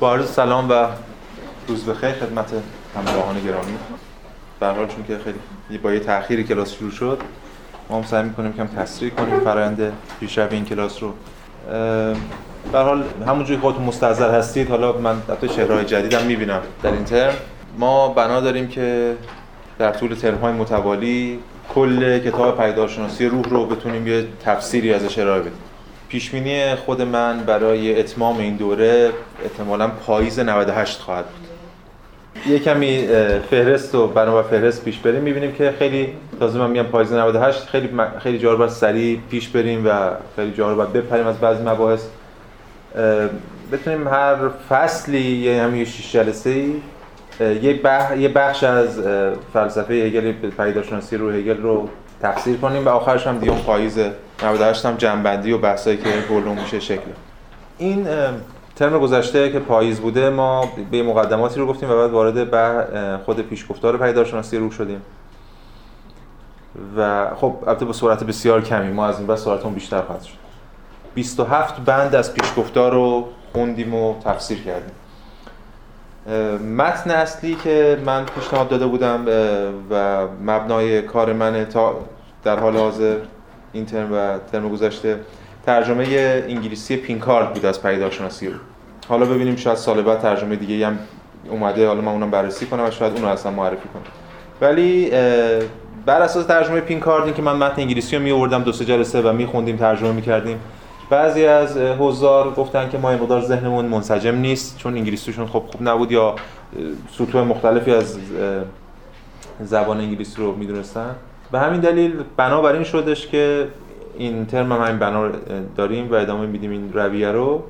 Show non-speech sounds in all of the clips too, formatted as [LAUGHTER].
با عرض سلام و روز بخیر خدمت همراهان گرامی. به حال چون که خیلی با یه تأخیری کلاس شروع شد ما هم سعی می‌کنیم کم تسریع کنیم فرآیند پیشرفت این کلاس رو. به حال همونجوری خودتون مستحضر هستید حالا من حتی چهره‌های جدیدم می‌بینم در این ترم. ما بنا داریم که در طول ترم‌های متوالی کل کتاب پیدارشناسی روح رو بتونیم یه تفسیری ازش ارائه بدیم. پیشبینی خود من برای اتمام این دوره احتمالا پاییز 98 خواهد بود. یه کمی فهرست و بنابر فهرست پیش بریم می‌بینیم که خیلی تازه من میگم پاییز 98 خیلی خیلی جا رو باید سریع پیش بریم و خیلی جا رو باید بپریم از بعضی مباحث. بتونیم هر فصلی یه همین 6 جلسه ای یه بخش از فلسفه هگل پیداشناسی رو هگل رو تفسیر کنیم و آخرش هم دیگه اون پاییز 98 هم جنبندی و بحثایی که بلوم میشه شکل. این ترم گذشته که پاییز بوده ما به مقدماتی رو گفتیم و بعد وارد به خود پیشگفتار پیدارشناسی رو شدیم. و خب البته با سرعت بسیار کمی ما از این بعد سرعتمون بیشتر خواهد شد. 27 بند از پیشگفتار رو خوندیم و تفسیر کردیم. متن اصلی که من پیشنهاد داده بودم و مبنای کار من تا در حال حاضر این ترم و ترم گذشته ترجمه انگلیسی پینکارد بود از رو حالا ببینیم شاید سال بعد ترجمه دیگه هم اومده حالا من اونم بررسی کنم و شاید اونو اصلا معرفی کنم. ولی بر اساس ترجمه پینکارد این که من متن انگلیسی رو می آوردم دو سه جلسه و میخوندیم ترجمه می‌کردیم. بعضی از حضار گفتن که ما این مقدار ذهنمون منسجم نیست چون انگلیسیشون خب خوب نبود یا سطوح مختلفی از زبان انگلیسی رو می‌دونستن. به همین دلیل بنابراین شدش که این ترم هم همین بنا داریم و ادامه میدیم این رویه رو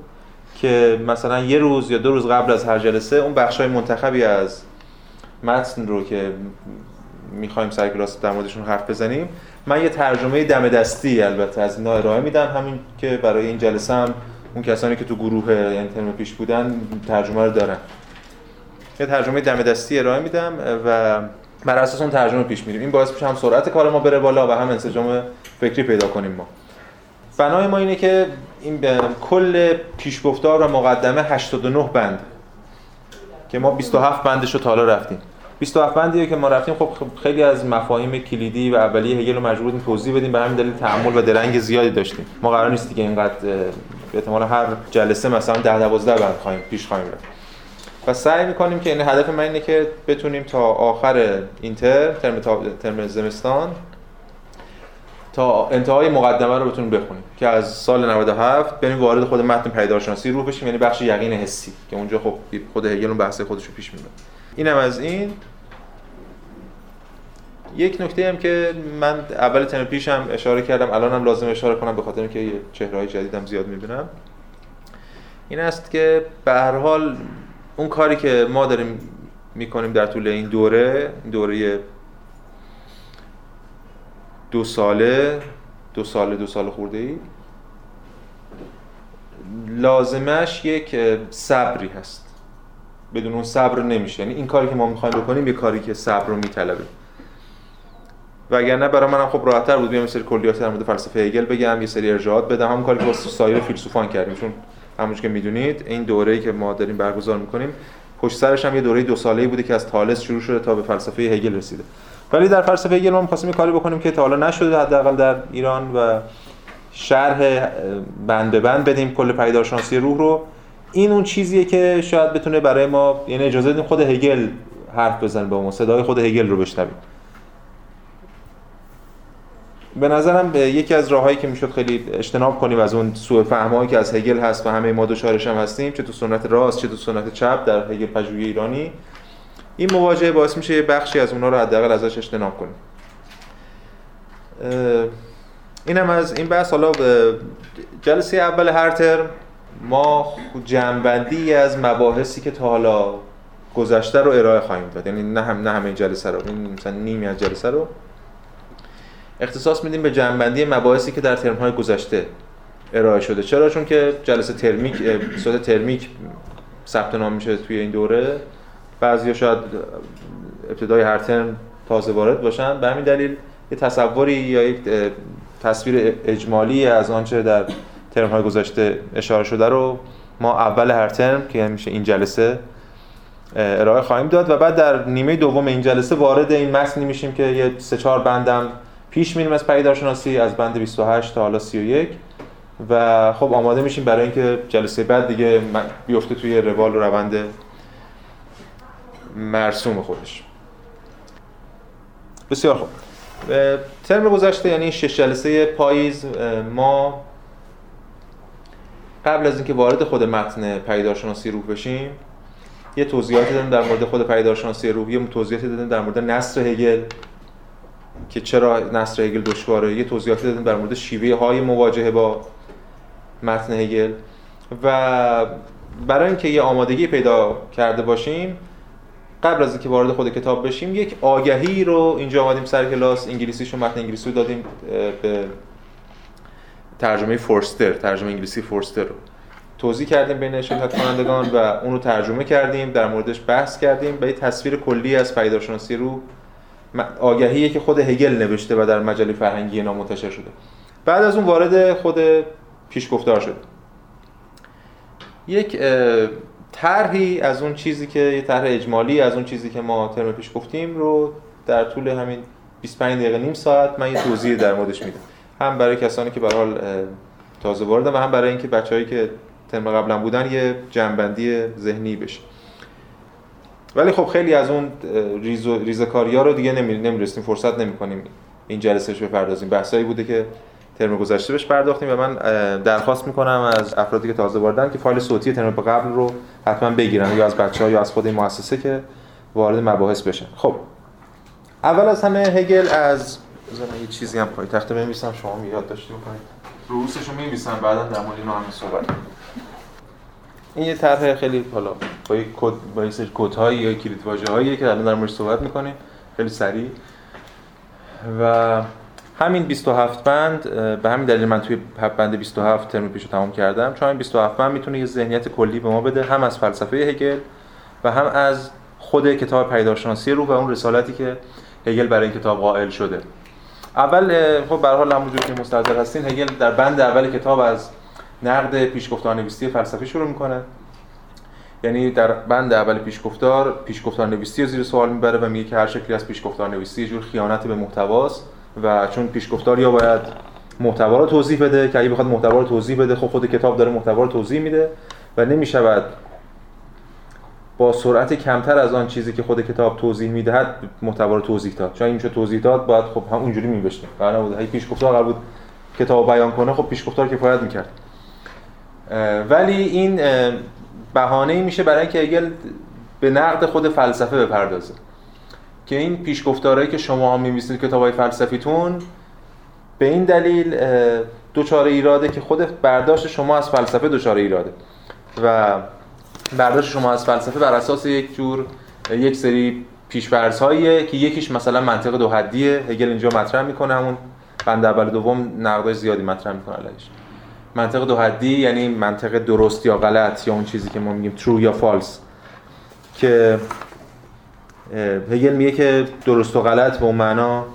که مثلا یه روز یا دو روز قبل از هر جلسه اون بخش های منتخبی از متن رو که می‌خوایم سر کلاس در موردشون حرف بزنیم من یه ترجمه دم دستی البته از اینا ارائه میدم. همین که برای این جلسه هم اون کسانی که تو گروه یعنی ترم پیش بودن ترجمه رو دارن. یه ترجمه دم دستی ارائه میدم و بر اساس اون ترجمه پیش میریم. این باعث میشه هم سرعت کار ما بره بالا و هم انسجام فکری پیدا کنیم ما. بنای ما اینه که این کل پیشگفتار و مقدمه 89 بند که ما 27 بندش رو تا حالا رفتیم. 27 بندیه که ما رفتیم. خب خیلی از مفاهیم کلیدی و اولیه هگل رو مجبور بودیم توضیح بدیم. به همین دلیل تعامل و درنگ زیادی داشتیم. ما قرار نیست که اینقدر به احتمال هر جلسه مثلا 10 12 بند خواهیم پیش خواهیم رفت. و سعی می‌کنیم که این هدف من اینه که بتونیم تا آخر این ترم ترم, زمستان تا انتهای مقدمه رو بتونیم بخونیم که از سال 97 بریم وارد خود متن پیدارشناسی روح بشیم یعنی بخش یقین حسی که اونجا خب خود هگل اون بحث خودش رو پیش می‌بره. اینم از این. یک نکته هم که من اول ترم پیشم اشاره کردم الانم لازم اشاره کنم به خاطر اینکه چهره‌های جدیدم زیاد می‌بینم. این است که به هر حال اون کاری که ما داریم می‌کنیم در طول این دوره این دوره دو ساله دو ساله دو سال خورده ای لازمش یک صبری هست. بدون اون صبر نمیشه. یعنی این کاری که ما می‌خوایم بکنیم یه کاری که صبر رو میطلبه. وگرنه برای منم خب راحت‌تر بود بیام یه سری کلیات در مورد فلسفه هگل بگم یه سری ارجاعات بدم. همون کاری که با سایر فیلسوفان کردیم. چون همونش که می‌دونید این دوره‌ای که ما داریم برگزار می‌کنیم پشت سرش هم یه دوره دو ساله‌ای بوده که از تالس شروع شده تا به فلسفه هگل رسیده. ولی در فلسفه هگل ما می‌خواستیم کاری بکنیم که تا حالا نشده حداقل در ایران و شرح بند به بند بدیم کل پیدارشناسی روح رو. این اون چیزیه که شاید بتونه برای ما یعنی اجازه بدیم خود هگل حرف بزنه با ما صدای خود هگل رو بشنویم. به نظرم یکی از راههایی که می‌شد خیلی اجتناب کنیم از اون سوء فهمایی که از هگل هست و همه ما دچارش هم هستیم چه تو سنت راست چه تو سنت چپ در هگل پژوهی ایرانی این مواجهه باعث میشه یه بخشی از اونها رو حداقل ازش اجتناب کنیم اینم از این بحث. حالا جلسه اول هر ترم ما جنبندی از مباحثی که تا حالا گذشته رو ارائه خواهیم داد. یعنی نه هم نه همه جلسه رو. این مثلا نیمی از جلسه رو. اختصاص میدیم به جنبندی مباحثی که در ترم های گذشته ارائه شده. چرا؟ چون که جلسه ترمیک صورت ترمیک ثبت نام میشه توی این دوره. بعضیا شاید ابتدای هر ترم تازه وارد باشن. به همین دلیل یه تصوری یا یک تصویر اجمالی از آنچه در ترم های گذشته اشاره شده رو ما اول هر ترم که میشه این جلسه ارائه خواهیم داد. و بعد در نیمه دوم این جلسه وارد این متنی میشیم که یه سه چهار بندم پیش میریم از پیدارشناسی از بند 28 تا حالا 31 و خب آماده میشیم برای اینکه جلسه بعد دیگه بیفته توی روال و روند مرسوم خودش. بسیار خوب. ترم گذشته یعنی شش جلسه پاییز ما قبل از اینکه وارد خود متن پیدارشناسی روح بشیم یه توضیحاتی دادیم در مورد خود پیدارشناسی روح یه توضیحاتی دادیم در مورد نصر هگل. که چرا نصر هگل دشواره یه توضیحاتی دادیم در مورد شیوه های مواجهه با متن هگل. و برای اینکه یه آمادگی پیدا کرده باشیم قبل از اینکه وارد خود کتاب بشیم یک آگهی رو اینجا آمدیم سر کلاس. انگلیسیشو متن انگلیسی رو دادیم به ترجمه فورستر ترجمه انگلیسی فورستر رو. توضیح کردیم بین شرکت کنندگان و اون رو ترجمه کردیم در موردش بحث کردیم به تصویر کلی از پیداشناسی رو آگهیه که خود هگل نوشته و در مجله فرهنگی نام منتشر شده. بعد از اون وارد خود پیشگفتار شد یک طرحی از اون چیزی که یه طرح اجمالی از اون چیزی که ما ترم پیش گفتیم رو در طول همین 25 دقیقه نیم ساعت من یه توضیح در موردش میدم. هم برای کسانی که به حال تازه واردن و هم برای اینکه بچه‌ای که ترم قبلا بودن یه جنبندی ذهنی بشه. ولی خب خیلی از اون ریز و ریزکاری ها رو دیگه نمی‌رسیم فرصت نمی‌کنیم این جلسهش بپردازیم. بحثایی بوده که ترم گذشته بهش پرداختیم و من درخواست می‌کنم از افرادی که تازه واردن که فایل صوتی ترم قبل رو حتما بگیرن یا از بچه ها یا از خود این مؤسسه که وارد مباحث بشن. خب اول از همه هگل از یه چیزی هم پای تخته بنویسم شما یاد داشته بکنید روسش رو می‌نویسم بعدا در مورد اینو همین صحبت این یه طرح خیلی حالا با یک کد با یک سری کدهایی یا کلید واژه‌هایی که الان در موردش صحبت می‌کنیم. خیلی سریع. و همین 27 بند به همین دلیل من توی بند 27 ترم پیشو تمام کردم. چون این 27 بند می‌تونه یه ذهنیت کلی به ما بده هم از فلسفه هگل و هم از خود کتاب پیدارشناسی روح و اون رسالتی که هگل برای این کتاب قائل شده. اول خب به هر حال همونجوری که مستحضر هستین هگل در بند اول کتاب از نقد پیشگفتار نویسی فلسفی شروع می‌کنه. یعنی در بند اول پیشگفتار پیشگفتار نویسی رو زیر سوال می‌بره و میگه که هر شکلی از پیشگفتار نویسی جور خیانت به محتواست و چون پیشگفتار یا باید محتوا رو توضیح بده که اگه بخواد محتوا رو توضیح بده خب خود کتاب داره محتوا رو توضیح میده و نمی‌شود با سرعت کمتر از آن چیزی که خود کتاب توضیح می‌دهد محتوا رو توضیح داد. چون این توضیح داد باید خب هم اونجوری می‌نوشتیم. قرار نبود. هی پیشگفتار قرار بود کتاب بیان کنه خب پیشگفتار کفایت می‌کرد. ولی این بهانه میشه برای اینکه اگل به نقد خود فلسفه بپردازه. که این پیشگفتارهایی که شما هم می‌نویسید کتابای فلسفیتون به این دلیل دوچاره ایراده که خود برداشت شما از فلسفه دوچاره ایراده. و برداشت شما از فلسفه بر اساس یک جور یک سری پیش‌فرض‌هاییه که یکیش مثلا منطق دو حدیه. هگل اینجا مطرح می‌کنه همون بند اول دوم نقدای زیادی مطرح می‌کنه علیش. منطق دو حدی یعنی منطق درست یا غلط یا اون چیزی که ما میگیم true یا false. که هگل میگه که درست و غلط به اون معنا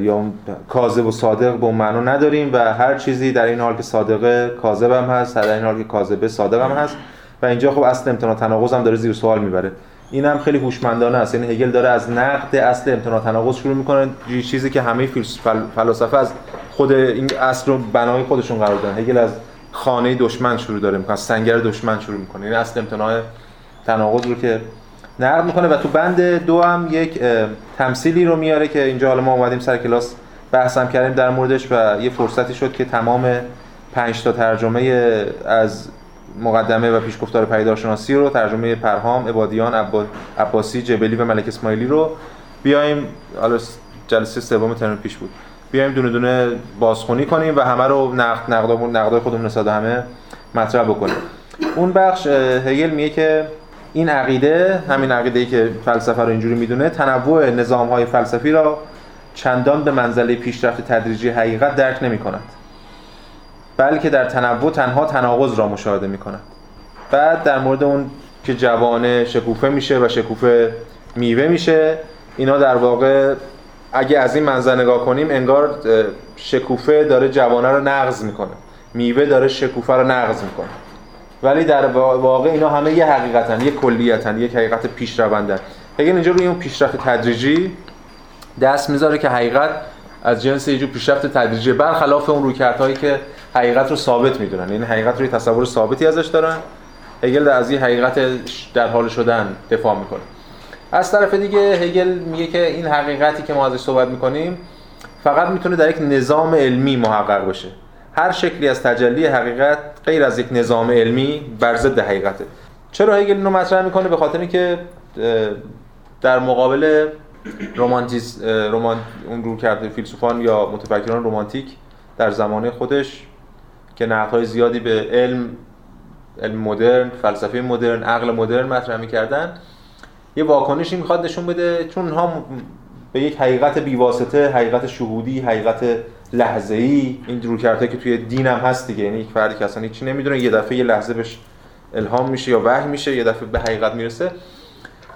یا کاذب و صادق به اون معنا نداریم و هر چیزی در این حال که صادقه کاذب هم هست در این حال که کاذبه صادق هم هست. و اینجا خب اصل امتناع تناقض هم داره زیر سوال می‌بره. این هم خیلی هوشمندانه است. یعنی هگل داره از نقد اصل امتناع تناقض شروع می‌کنه. چیزی که همه فلاسفه از خود این اصل رو بنای خودشون قرار دادن. هگل از خانه دشمن شروع داره می‌کنه سنگر دشمن شروع می‌کنه. این اصل امتناع تناقض رو که نقد می‌کنه و تو بند دو هم یک تمثیلی رو میاره که اینجا حالا ما اومدیم سر کلاس بحثم کردیم در موردش و یه فرصتی شد که تمام پنج تا ترجمه از مقدمه و پیشگفتار پیدارشناسی رو ترجمه پرهام، عبادیان، عباسی، جبلی و ملک اسماعیلی رو بیایم حالا جلسه سوم ترم پیش بود. بیایم دونه دونه بازخونی کنیم و همه رو نقد نقدامون نقدای خودمون نسبت همه مطرح بکنیم. اون بخش هگل میگه که این عقیده همین عقیده ای که فلسفه رو اینجوری می‌دونه تنوع نظام های فلسفی را چندان به منزله پیشرفت تدریجی حقیقت درک نمی کند بلکه در تنوع تنها تناقض را مشاهده می کند بعد در مورد اون که جوانه شکوفه میشه و شکوفه میوه میشه اینا در واقع اگه از این منظر نگاه کنیم انگار شکوفه داره جوانه رو نقض می‌کنه. میوه داره شکوفه رو نقض می‌کنه. ولی در واقع اینا همه یه حقیقتن یه کلیتن یک حقیقت پیشروندن. هگل اینجا روی اون پیشرفت تدریجی دست می‌ذاره که حقیقت از جنس یه جور پیشرفت تدریجی. برخلاف اون رویکردهایی که حقیقت رو ثابت می‌دونن. یعنی حقیقت روی تصور ثابتی ازش دارن. هگل از این حقیقت در حال شدن دفاع می‌کنه. از طرف دیگه هگل میگه که این حقیقتی که ما ازش صحبت می‌کنیم فقط می‌تونه در یک نظام علمی محقق بشه هر شکلی از تجلی حقیقت غیر از یک نظام علمی بر ضد حقیقته. چرا هگل اینو مطرح می‌کنه؟ به خاطر اینکه در مقابل رومانتیز رومان اون رو کرده فیلسوفان یا متفکران رومانتیک در زمانه خودش که نقدهای زیادی به علم علم مدرن، فلسفه مدرن، عقل مدرن مطرح می‌کردن. یه واکنشی می‌خواد نشون بده چون ها به یک حقیقت بیواسطه، حقیقت شهودی، حقیقت لحظه‌ای این رویکردهایی که توی دین هم هست دیگه. یعنی یک فردی که اصلا هیچی نمی‌دونه یه دفعه یه لحظه بهش الهام میشه یا وحی میشه یه دفعه به حقیقت می‌رسه.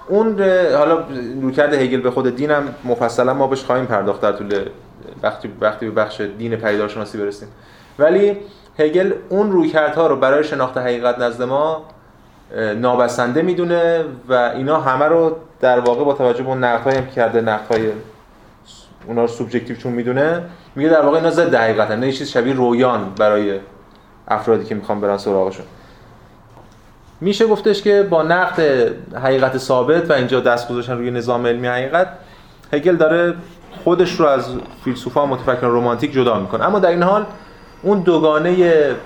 اون حالا رویکرد هگل به خود دین هم مفصلا ما بهش خواهیم پرداخت در طول وقتی وقتی به بخش دین پیدارشناسی برسیم. ولی هگل اون رویکردها رو برای شناخت حقیقت نزد ما نابسنده می‌دونه و اینا همه رو در واقع با توجه به اون نقدهایی هم کرده نقدهای اونا رو سوبژکتیو چون می‌دونه میگه در واقع اینا ضد حقیقتن نه چیز شبیه رویان برای افرادی که می‌خوان برن سراغشون. میشه گفتش که با نقد حقیقت ثابت و اینجا دست گذاشتن روی نظام علمی حقیقت هگل داره خودش رو از فیلسوفا متفکران رمانتیک جدا می‌کنه. اما در این حال اون دوگانه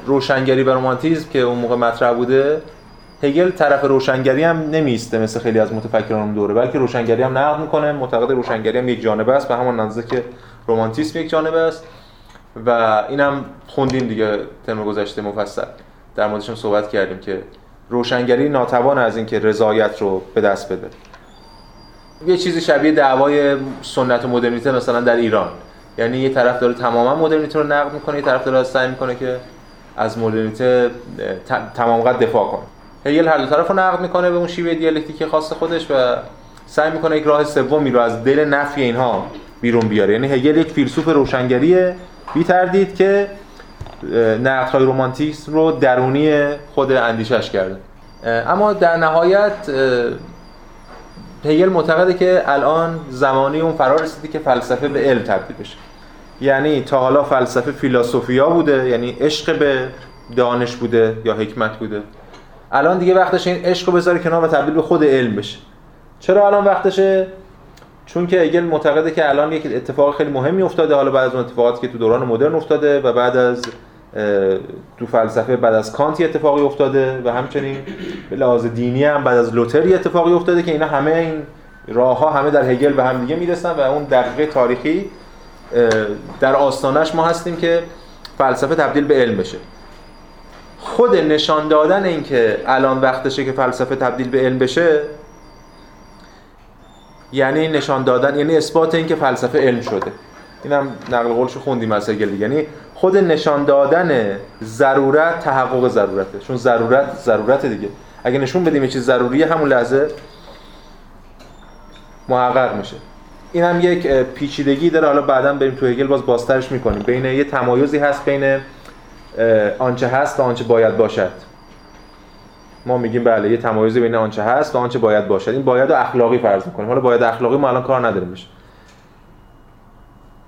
روشنگری و رمانتیزم که اون موقع مطرح بوده هگل طرف روشنگری هم نمیسته مثل خیلی از متفکران اون دوره بلکه روشنگری هم نقد می‌کنه. معتقد روشنگری هم یک جانبه است به همون اندازه که رمانتیسم یک جانبه است. و اینم خوندیم دیگه ترم گذشته مفصل. در موردش صحبت کردیم که روشنگری ناتوان از اینکه رضایت رو به دست بده. یه چیزی شبیه دعوای سنت و مدرنیته مثلا در ایران. یعنی یه طرف داره تماما مدرنیته رو نقد می‌کنه یه طرف داره سعی می‌کنه که از مدرنیته تمام قد دفاع کنه. هگل هر دو طرف رو نقد می‌کنه به اون شیوه دیالکتیکی خاص خودش و سعی می‌کنه یک راه سومی رو از دل نفی اینها بیرون بیاره. یعنی هگل یک فیلسوف روشنگریه بی تردید که نقدهای رومانتیسم رو درونی خود اندیشش کرده. اما در نهایت هگل معتقده که الان زمانی اون فرار رسیده که فلسفه به علم تبدیل بشه. یعنی تا حالا فلسفه فیلاسوفیا بوده یعنی عشق به دانش بوده یا حکمت بوده. الان دیگه وقتش این عشق رو بذاره کنار و تبدیل به خود علم بشه. چرا الان وقتشه؟ چون که هگل معتقده که الان یک اتفاق خیلی مهمی افتاده. حالا بعد از اون اتفاقاتی که تو دوران مدرن افتاده و بعد از تو فلسفه بعد از کانتی اتفاقی افتاده و همچنین به لحاظ دینی هم بعد از لوتری اتفاقی افتاده که اینا همه این راه ها همه در هگل به هم دیگه می‌رسن و اون دقیقه تاریخی در آستانش ما هستیم که فلسفه تبدیل به علم بشه. خود نشان دادن اینکه الان وقتشه که فلسفه تبدیل به علم بشه یعنی نشان دادن یعنی اثبات اینکه فلسفه علم شده. اینم نقل قولش خوندیم از هگل یعنی خود نشان دادن ضرورت تحقق ضرورته. چون ضرورت ضرورت دیگه. اگه نشون بدیم یه چیز ضروریه همون لحظه محقق میشه. این هم یک پیچیدگی داره. حالا بعدا بریم تو هگل باز بازترش می‌کنیم. بین یه تمایزی هست بین آنچه هست و آنچه باید باشد. ما میگیم بله یه تمایزی بین آنچه هست و آنچه باید باشد. این باید اخلاقی فرض می‌کنیم. حالا باید اخلاقی ما الان کار نداریم بشه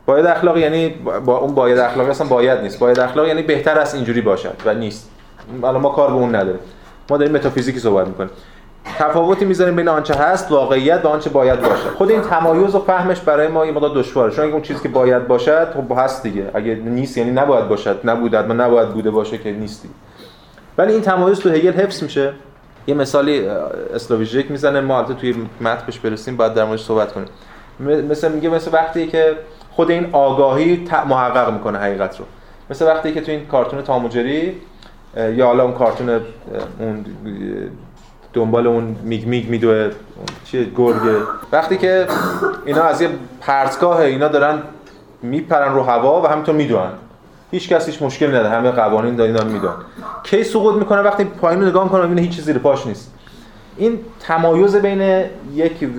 باید اخلاقی یعنی با اون باید اخلاقی اصلا باید نیست. باید اخلاقی یعنی بهتر است اینجوری باشد و نیست. الان ما کار به اون نداریم. ما داریم متافیزیکی صحبت می‌کنیم. تفاوتی می‌ذاریم بین آنچه هست واقعیت و آنچه باید باشد. خود این تمایز و فهمش برای ما یه مقدار دشواره. چون اون چیزی که باید باشد خب هست دیگه. اگه نیست یعنی نباید باشد. نبود حتما نباید بوده باشه که نیستی. ولی این تمایز تو هگل حفظ میشه. یه مثالی اسلوویژیک می‌زنه. ما البته توی متن برسیم بعد در موردش صحبت کنیم. مثل میگه مثل وقتی که خود این آگاهی محقق می‌کنه حقیقت رو. مثل وقتی که تو این کارتون تاموجری یا حالا اون کارتون اون دنبال اون میگ میگ میدوه. چیه گرگه. وقتی که اینا از یه پرتگاه اینا دارن میپرن رو هوا و همینطور می‌دونن هیچ کس مشکل نداره. همه قوانین دارن می‌دونن کی سقوط می‌کنه؟ وقتی پایین نگاه می‌کنه می‌بینه هیچ چیزی زیر پاش نیست. این تمایز بین یک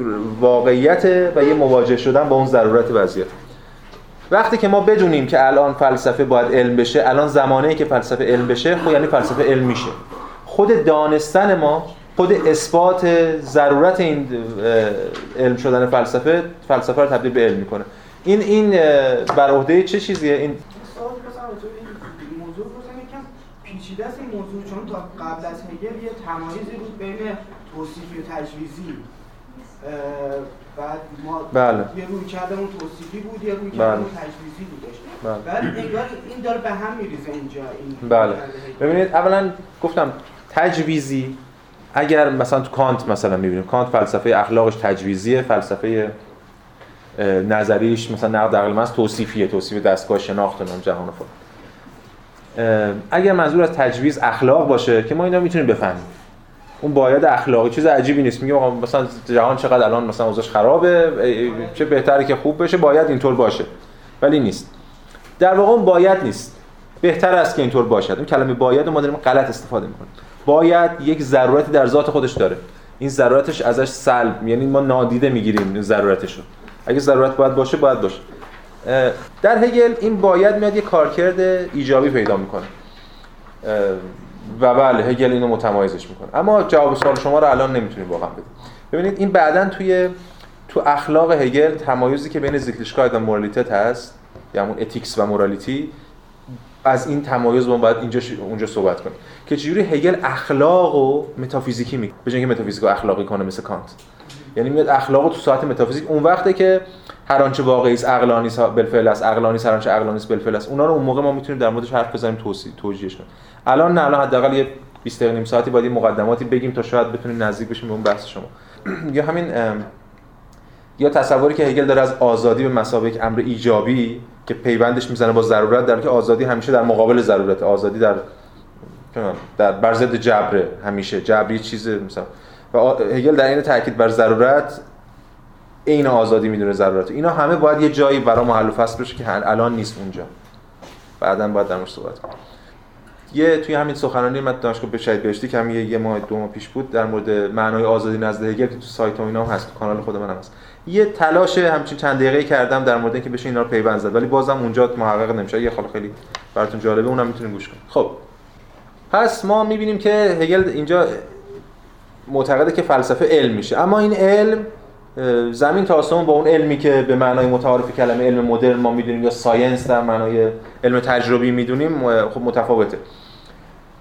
واقعیت و یه مواجه شدن با اون ضرورت وضعیت. وقتی که ما بدونیم که الان فلسفه باید علم بشه الان زمانه که فلسفه علم بشه خب یعنی فلسفه علم میشه. خود دانستن ما خود اثبات ضرورت این علم شدن فلسفه فلسفه رو تبدیل به علم می‌کنه. این این بر عهده چه چیزیه؟ این موضوع. یکم پیچیده است این موضوع چون تا قبل از هگل یه تمایزی بود بین توصیفی و تجویزی. بعد ما بله. یه روی کردمون توصیفی بود یه روی کردمون بله. تجویزی بودش بله. بعد انگار این داره به هم میریزه اینجا این بله. ببینید اولا گفتم تجویزی اگر مثلا تو کانت مثلا می‌بینیم کانت فلسفه اخلاقش تجویزیه فلسفه نظریش مثلا نقد عقل محض توصیفیه توصیف دستگاه شناخت نام جهان فلان. اگر منظور از تجویز اخلاق باشه که ما اینا می‌تونیم بفهمیم. اون باید اخلاقی چیز عجیبی نیست. میگه مثلا جهان چقدر الان مثلا اوضاعش خرابه چه بهتره که خوب بشه باید اینطور باشه. ولی نیست. در واقع اون باید نیست. بهتر است که اینطور باشد. اون کلمه باید ما داریم غلط استفاده می‌کنیم. باید یک ضرورتی در ذات خودش داره. این ضرورتش ازش سلب یعنی ما نادیده می‌گیریم این ضرورتش رو اگه ضرورت باید باشه باید باشه. در هگل این باید میاد یه کارکرد ایجابی پیدا می‌کنه. و بله هگل اینو متمایزش می‌کنه. اما جواب سوال شما رو الان نمی‌تونیم واقعا بدیم. ببینید این بعدا توی تو اخلاق هگل تمایزی که بین Sittlichkeit و Moralität هست یا همون ethics و morality از این تمایز ما باید اینجا اونجا صحبت کنیم. که چجوری هگل اخلاق و متافیزیکی می به که متافیزیک اخلاقی کنه مثل کانت. یعنی میاد اخلاق تو ساعت متافیزیک اون وقته که هر آنچه واقعی است عقلانی است بالفعل است عقلانی است هر آنچه عقلانی است بالفعل است. اونا رو اون موقع ما می‌تونیم در موردش حرف بزنیم توصیح توجیهش کنیم. الان نه الان حداقل یه 20 دقیقه نیم ساعتی باید مقدماتی بگیم تا شاید بتونیم نزدیک بشیم به اون بحث شما. [CLEARS THROAT] یا همین یا تصوری که هگل داره از آزادی به مسابقه امر ایجابی که پیوندش می‌زنه با ضرورت در که آزادی همیشه در مقابل ضرورت. آزادی در در بر ضد جبره همیشه. جبری چیز مثلا. و هگل در این تاکید بر ضرورت این آزادی می‌دونه ضرورت. اینا همه باید یه جایی برای محل و فصل بشه که الان نیست اونجا. بعدا باید در صحبت کنیم. یه توی همین سخنرانی من دانشگاه به شهید بهشتی که یه, ماه دو ماه پیش بود در مورد معنای آزادی نزد هگل تو سایت و اینا هم هست تو کانال خود من هم هست. یه تلاش همچین چند دقیقه کردم در مورد اینکه بشه اینا رو پیوند زد. ولی بازم اونجا محقق نمیشه. یه خاله خیلی براتون جالبه اونم می‌تونیم گوش کنید خب. پس ما می‌بینیم که هگل اینجا معتقده که فلسفه علم میشه. اما این علم زمین تا آسمون با اون علمی که به معنای متعارف کلمه علم مدرن ما می‌دونیم یا ساینس در معنای علم تجربی می‌دونیم خب متفاوته.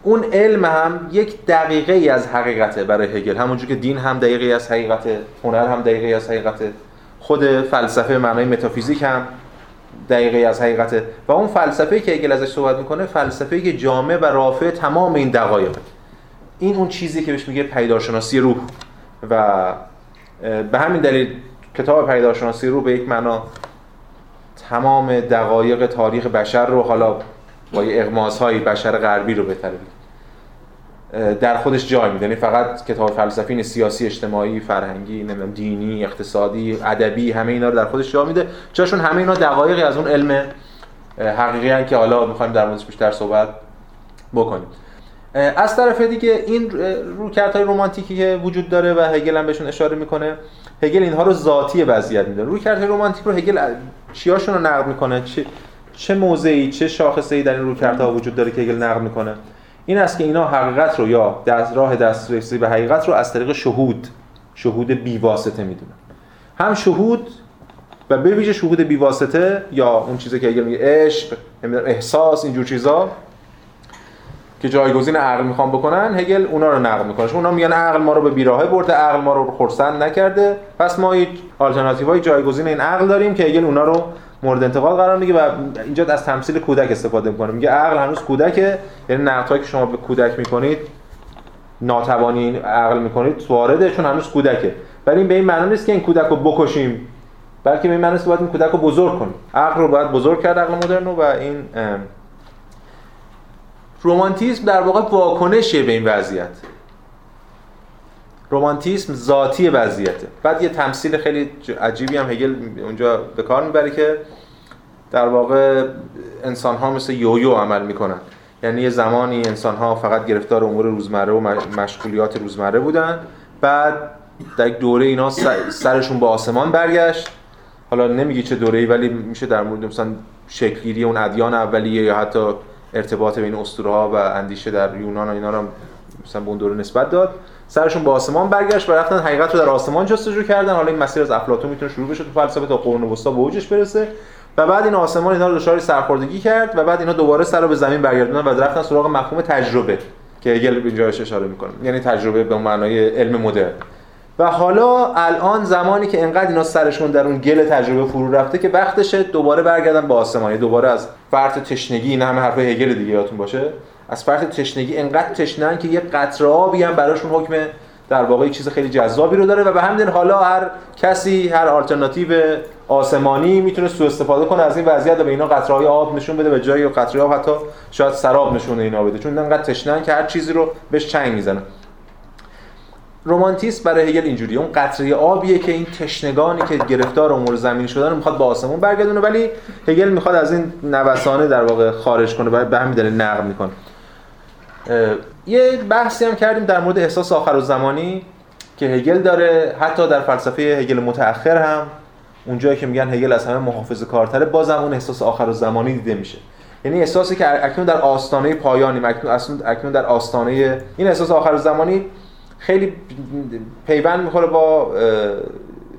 اون علم هم یک دقیقه ای از حقیقته برای هگل. همونجور که دین هم دقیقه از حقیقته هنر هم دقیقه از حقیقته خود فلسفه معنای متافیزیک هم دقیقه از حقیقته. و اون فلسفه که هگل ازش صحبت می‌کنه فلسفه که جامع و رافع تمام این دقایق این اون چیزی که بهش میگه پیدارشناسی روح. و به همین دلیل کتاب پیدارشناسی روح به یک معنا تمام دقایق تاریخ بشر رو حالا با یه های بشر غربی رو بهتره در خودش جای میده یعنی فقط کتاب فلسفی سیاسی اجتماعی فرهنگی نمی‌دونم دینی اقتصادی ادبی همه اینا رو در خودش جا میده. چون همه اینا دقایقی از اون علم حقیقی که حالا می‌خوایم در موردش بیشتر صحبت بکنیم. از طرف دیگه این رویکردهای رمانتیکی که وجود داره و هگل هم بهشون اشاره می‌کنه هگل اینها رو ذاتی وضعیت میده رویکردهای رمانتیک رو هگل چیاشون رو نقد می‌کنه؟ چه چه موضعی چه شاخصه‌ای در این رویکردها وجود داره که هگل نقد می‌کنه؟ این است که اینا حقیقت رو یا دست راه دسترسی به حقیقت رو از طریق شهود شهود بیواسطه می‌دونن هم شهود و به ویژه شهود بیواسطه یا اون چیزی که هگل میگه عشق احساس اینجور چیزا که جایگزین عقل می‌خوان بکنن هگل اونا رو نقد می‌کنه. اونا میگن عقل ما رو به بیراهه برده عقل ما رو خرسند نکرده. پس ما یک های جایگزین این عقل داریم که هگل اونا رو مورد انتقاد قرار میگه و اینجا از تمثیل کودک استفاده می‌کنه. میگه عقل هنوز کودکه یعنی نقدهایی که شما به کودک می‌کنید ناتوانی عقل می‌کنید وارده چون هنوز کودکه. ولی این به این معنی نیست که این کودک رو بکشیم بلکه به این معنی است باید این کودک رو بزرگ کنیم. عقل رو باید بزرگ کرد عقل مدرن و این رومانتیسم در واقع واکنشه به این وضعیت. رومانتیسم ذاتی وضعیته. بعد یه تمثیل خیلی عجیبی هم هگل اونجا به کار می‌بره که در واقع انسان ها مثل یویو عمل می‌کنن. یعنی یه زمانی انسان ها فقط گرفتار امور روزمره و مشغولیات روزمره بودن. بعد در یک دوره اینا سرشون به آسمان برگشت. حالا نمیگی چه دوره‌ای ولی میشه در مورد مثلا شکلگیری اون ادیان اولیه یا حتی ارتباط بین اسطوره ها و اندیشه در یونان و اینا رو مثلا به اون دوره نسبت داد. سرشون به آسمان برگشت و رفتن حقیقت رو در آسمان جستجو کردن. حالا این مسیر از افلاطون می‌تونه شروع بشه تو فلسفه تا قرون وسطا به اوجش برسه. و بعد این آسمان اینا رو دچار سرخوردگی کرد و بعد اینا دوباره سر رو به زمین برگردوندن و رفتن سراغ مفهوم تجربه که هگل اینجا اشاره می‌کنه. یعنی تجربه به معنای علم مدرن. و حالا الان زمانی که انقدر اینا سرشون در اون گل تجربه فرو رفته که وقتشه دوباره برگردن به آسمان. دوباره از فرط تشنگی این همه حرف هگل دیگه یادتون باشه. از فرط تشنگی انقدر تشنن که یه قطره آبی هم براشون حکم در واقع چیز خیلی جذابی رو داره و به همین حالا هر کسی هر آلترناتیو آسمانی می‌تونه سوء استفاده کنه از این وضعیت و به اینا قطره آب نشون بده به جای قطره آب حتی شاید سراب نشونه اینا بده چون انقدر تشنن که هر چیزی رو بهش چنگ می‌زنن. رومانتیسم برای هگل اینجوری اون قطره آبیه که این تشنگانی که گرفتار امور زمینی شدن می‌خواد به آسمون برگردونه ولی هگل می‌خواد از این نوسانه در واقع خارج کنه و به همین دلیل نقد می‌کنه. یه بحثی هم کردیم در مورد احساس آخر و زمانی که هگل داره حتی در فلسفه هگل متأخر هم اونجایی که میگن هگل از همه محافظه کارتره بازم اون احساس آخر و زمانی دیده میشه. یعنی احساسی که اکنون در آستانه پایانی اکنون در آستانه این احساس آخر و زمانی خیلی پیوند می‌خوره با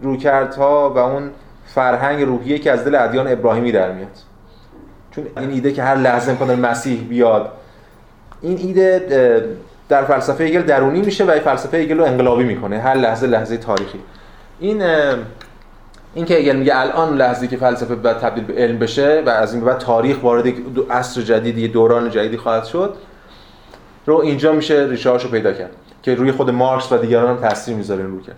رویکردها و اون فرهنگ روحیه که از دل ادیان ابراهیمی در میاد. چون این ایده که هر لحظه امکان مسیح بیاد این ایده در فلسفه هگل درونی میشه و فلسفه هگل رو انقلابی می‌کنه هر لحظه لحظه تاریخی. این این که هگل میگه الان لحظه که فلسفه باید تبدیل به علم بشه و از این بعد تاریخ وارد عصر جدیدی دوران جدیدی خواهد شد رو اینجا میشه ریشه پیدا کرد که روی خود مارکس و دیگران هم تاثیر می‌ذاره این رو کرد.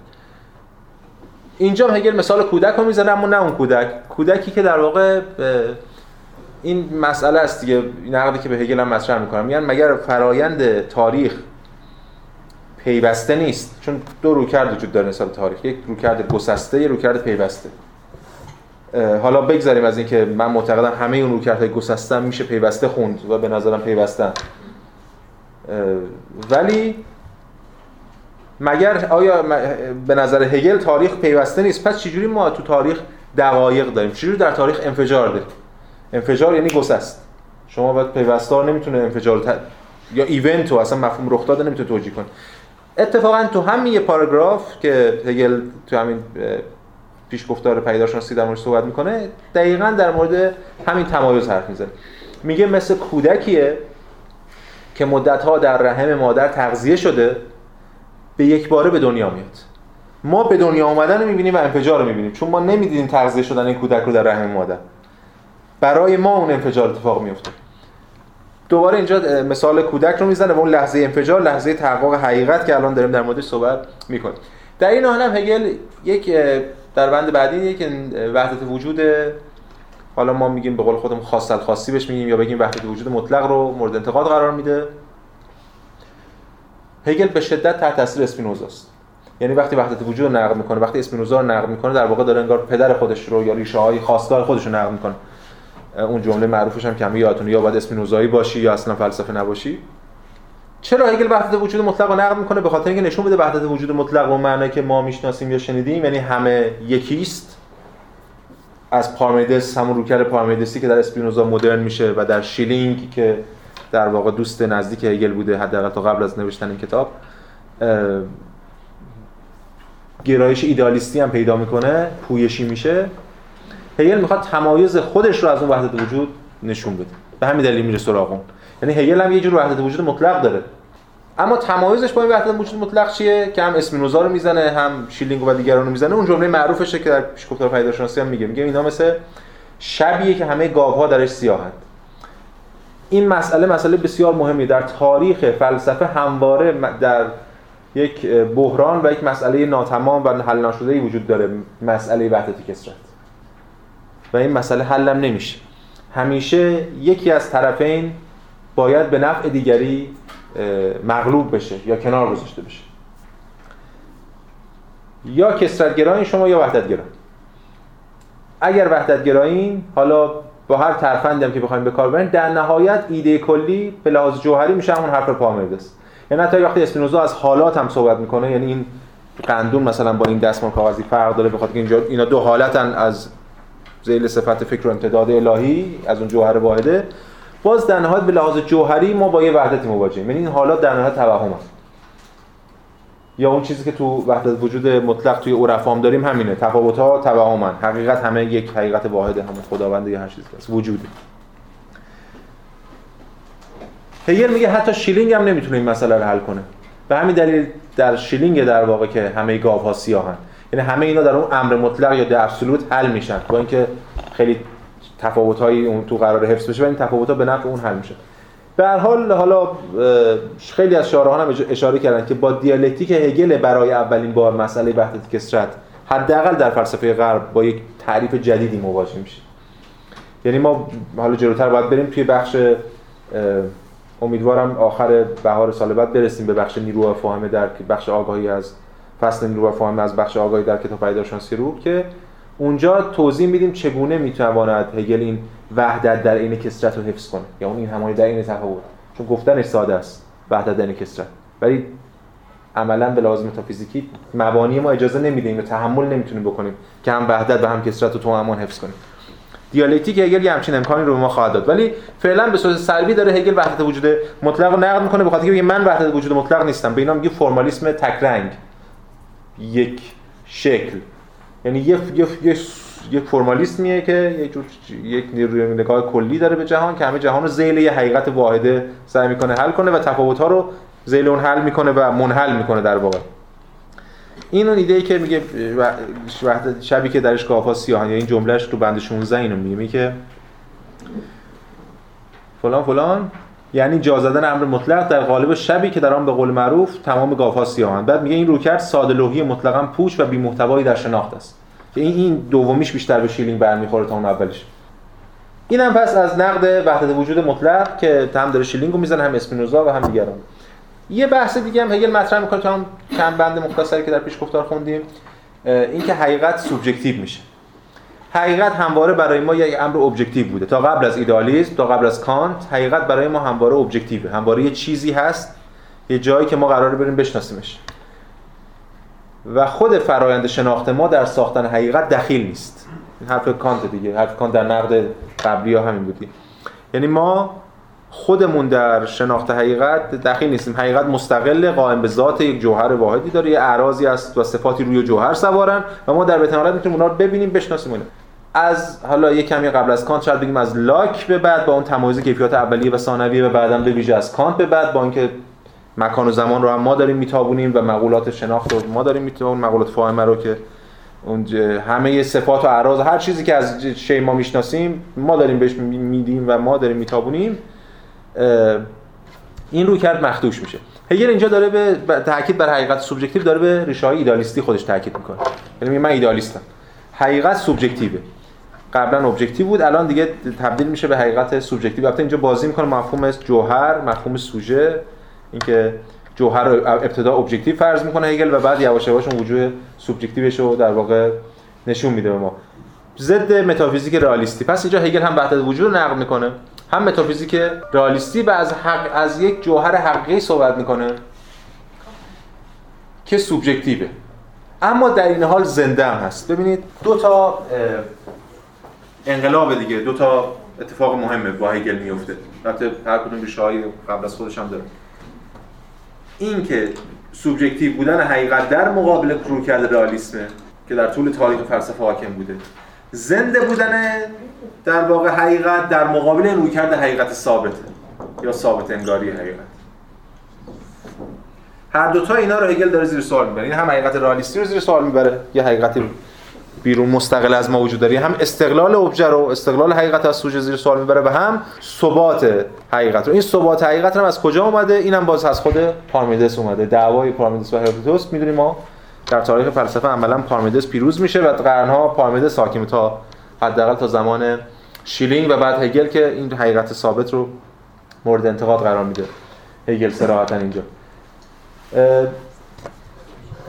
اینجا هگل مثال کودک رو می‌زنه اما نه اون کودک. کودکی که در واقع این مسئله است دیگه. نقدی که به هگل هم مطرح می‌کنم. میگن مگر فرایند تاریخ پیوسته نیست؟ چون دو رویکرد وجود داره نسبت تاریخ. یک رویکرد گسسته یک رویکرد پیوسته. حالا بگذاریم از اینکه من معتقدم همه اون رویکردهای گسسته میشه پیوسته خوند و به نظرم پیوستن. ولی مگر آیا به نظر هگل تاریخ پیوسته نیست؟ پس چجوری ما تو تاریخ دقایق داریم؟ چجوری در تاریخ انفجار داریم؟ انفجار یعنی گسست. شما باید پیوستار نمی‌تونه انفجار یا ایونت و اصلا مفهوم رخ داده نمی‌تونه توجیه کنه. اتفاقا تو همین یه پاراگراف که هگل تو همین پیش گفتار پیداشناسی در مورد صحبت می‌کنه دقیقا در مورد همین تمایز حرف می‌زنه. میگه مثل کودکیه که مدتها در رحم مادر تغذیه شده به یک باره به دنیا میاد. ما به دنیا آمدن رو می‌بینیم و انفجار رو می‌بینیم. چون ما نمی‌دیدیم تغذیه شدن این کودک رو در رحم مادر. برای ما اون انفجار اتفاق میفته دوباره اینجا مثال کودک رو می‌زنه و اون لحظه انفجار لحظه تحقق حقیقت که الان داریم در موردش صحبت می‌کنیم. در این حال هم هگل یک در بند بعدی که وحدت وجود حالا ما میگیم به قول خودم خاص خاصی بهش میگیم یا بگیم وحدت وجود مطلق رو مورد انتقاد قرار میده. هگل به شدت تحت تاثیر اسپینوزاست یعنی وقتی وحدت وجود رو نقد می‌کنه وقتی اسپینوزا رو نقد می‌کنه در واقع داره انگار پدر خودش رو یا ریشه های خواستگار خودش رو نقد می‌کنه. اون جمله معروفش هم همه یادتونه یا باید اسپینوزایی باشی یا اصلا فلسفه نباشی. چرا هگل وحدت وجود مطلق رو نقد می‌کنه؟ به خاطر اینکه نشون بده وحدت وجود مطلق و معنی که ما می‌شناسیم یا شنیدیم یعنی همه یکیست. از پارمیدس همون روکر پارمیدسی که در اسپینوزا مدرن میشه و در شیلینگ که در واقع دوست نزدیک هگل بوده حداقل تا قبل از نوشتن این کتاب گرایش ایدالیستی هم پیدا می‌کنه پویشی میشه. هگل می‌خواد تمایز خودش رو از اون وحدت وجود نشون بده. به همین دلیل میره سراغ اون. یعنی هگل هم یه جور وحدت وجود مطلق داره. اما تمایزش با این وحدت وجود مطلق چیه؟ که هم اسپینوزا رو می‌زنه هم شیلینگ و دیگران رو می‌زنه. اون جمله معروفشه که در پیشگفتار پیداشناسی هم میگه. میگه اینا مثل شبیه که همه گاوها درش سیاهند این مسئله مسئله بسیار مهمی در تاریخ فلسفه همواره در یک بحران و یک مسئله ناتمام و حل نشده وجود داره. مسئله وحدت کسرت و این مسئله حلم نمیشه. همیشه یکی از طرفین باید به نفع دیگری مغلوب بشه یا کنار گذاشته بشه. یا کسرتگرایین شما یا وحدتگرایین. اگر وحدتگرایین حالا با هر ترفندی هم که بخوایم به کار ببریم در نهایت ایده کلی به لحاظ جوهری میشه همون حرف پارمیدس یعنی حتی وقتی اسپینوزا از حالات هم صحبت می‌کنه یعنی این قندون مثلا با این دستمان کاغذی فرق داره بخاطر اینجا اینا دو حالتن از ذیل صفت فکر و امتداد الهی از اون جوهر واحده. باز در نهایت به لحاظ جوهری ما با یه وحدتی مواجهیم. یعنی این حالات در نهایت توهم هست یا اون چیزی که تو وحدت وجود مطلق توی عرفان داریم همینه. تفاوت ها توهمن حقیقت همه یک حقیقت واحد همون خداوند یا هر چیزی هست. وجوده. هگل میگه حتی شلینگ هم نمی‌تونه این مسئله رو حل کنه. به همین دلیل در شلینگ در واقع که همه گاوها سیاهن. یعنی همه اینا در اون امر مطلق یا در absolute حل میشن. با اینکه خیلی تفاوت‌هایی اون تو قرار حفظ بشه و این تفاوت‌ها به نفع اون حل میشه. به هر حال حالا خیلی از شارحان هم اشاره کردن که با دیالکتیک هگل برای اولین بار مسئله وحدت کسرت حداقل در فلسفه غرب با یک تعریف جدیدی مواجه میشه. یعنی ما حالا جلوتر باید بریم توی بخش امیدوارم آخر بهار سال بعد برسیم به بخش نیرو و فاهمه در بخش آگاهی از فصل نیرو و فاهمه از بخش آگاهی در کتاب پیداشناسی روح که اونجا توضیح میدیم چگونه می‌تواند هگل این وحدت در عین کسرت رو حفظ کنه. یا اون این همانی در عین تفاوت. چون گفتنش ساده است. وحدت در عین کسرت ولی عملا به لازم متافیزیکی مبانی ما اجازه نمیدیم و تحمل نمی‌تونیم بکنیم که هم وحدت و هم کسرت رو تو همان حفظ کنیم. دیالکتیک هگل یه همچین امکانی رو ما خواهد داد. ولی فعلا به صورت سلبی داره هگل وحدت وجود مطلق رو نقد می‌کنه بخاطر اینکه من وحدت وجود مطلق نیستم. به اینا میگه فرمالیسم تک رنگ یک شکل. یعنی یک یک یک فرمالیسمیه که یک جور یک نیروی نگاه کلی داره به جهان که همه جهان رو ذیل یه حقیقت واحده سعی می‌کنه حل کنه و تفاوت ها رو ذیل اون حل می‌کنه و منحل می‌کنه در واقع. این اون ایده ای که میگه شبی که درش گاوا سیاهن یا این جملهش تو بند 16 اینو میگه میگه فلان فلان یعنی جا زدن امر مطلق در قالب شبی که در آن به قول معروف تمام گاوها سیاهند. بعد میگه این روکرد ساده لوحی مطلقا پوچ و بی محتوایی در شناخت است. که این این دومیش بیشتر به شلینگ برمیخوره تا اون اولیش اینم پس از نقد وحدت وجود مطلق که هم داره شلینگو می‌زنه هم اسپینوزا و هم دیگران. یه بحث دیگه هم هگل مطرح می‌کنه تا هم چند بند مختصری که در پیش گفتار خوندیم اینکه حقیقت سوبژکتیو میشه. حقیقت همواره برای ما یک امر objective بوده. تا قبل از ایدالیسم تا قبل از کانت حقیقت برای ما همواره objective ه. همواره یه چیزی هست یه جایی که ما قراره بریم بشناسیمش. و خود فرایند شناخت ما در ساختن حقیقت دخیل نیست. این حرف کانت دیگه. حرف کانت در نقد قبلی ها همین بودی یعنی ما خودمون در شناخت حقیقت دخیل نیستیم. حقیقت مستقل قائم به ذات یک جوهر واحدی داره. یه اعراضی است و صفاتی روی جوهر سوارن و ما در بتن می‌تونیم اونا رو ببینیم بشناسیم از حالا یه کمی قبل از کانت شاید بگیم از لاک به بعد با اون تمایز کیفیات اولیه و ثانویه و بعدا به ویژه از کانت به بعد با اینکه مکان و زمان رو هم ما داریم میتابونیم و مقولات شناخت رو ما داریم میتابونیم مقولات فاهمه رو که اون همه صفات و اعراض هر چیزی که از شی ما می‌شناسیم ما داریم بهش میدیم و ما داریم میتابونیم. این رویکرد مخدوش میشه. هگل اینجا داره به تاکید بر حقیقت سوبژکتیو داره به ریشه های ایدالیستی خودش تاکید می‌کنه. یعنی من ایدالیستم. حقیقت سوبژکتیوه قبلا objective بود الان دیگه تبدیل میشه به حقیقت سوبژکتیو البته اینجا بازی می‌کنه مفهوم جوهر مفهوم سوژه اینکه جوهر رو ابتدا objective فرض می‌کنه هگل و بعد یواش یواش اون وجود سوبژکتیوش رو در واقع نشون میده به ما. ضد متافیزیک رئالیستی. پس اینجا هگل هم وحدت وجود رو نقد می‌کنه. هم متافیزیک رئالیستی و از حق از یک جوهر حقیقی صحبت می‌کنه که سوبژکتیوه اما در این حال زنده هم هست. ببینید دو تا انقلاب دیگه. دو تا اتفاق مهمه با هگل میفته. البته هر کدوم ریشه قبل از خودش هم داره. این که سوبژکتیو بودن حقیقت در مقابل کرده رئالیسمه که در طول تاریخ فلسفه حاکم بوده. زنده بودن در واقع حقیقت در مقابل روی کرده حقیقت ثابته یا ثابت انگاری حقیقت. هر دوتا اینا رو هگل داره زیر سوال می‌بره. این هم حقیقت رئالیستی رو زیر سوال می‌بره یه حقیقتی بیرون مستقل از ما وجود داره. هم استقلال ابژه رو استقلال حقیقت از سوژه زیر سوال می‌بره و هم ثبات حقیقت رو. این ثبات حقیقت هم از کجا اومده؟ اینم باز از خود پارمیدس اومده. دعوای پارمیدس و هراکلیتوس می‌دونیم ما. در تاریخ فلسفه عملا پارمیدس پیروز میشه و قرنها پارمیدس حاکم تا حداقل تا زمان شلینگ و بعد هگل که این حقیقت ثابت رو مورد انتقاد قرار میده. هگل صراحتا اینجا.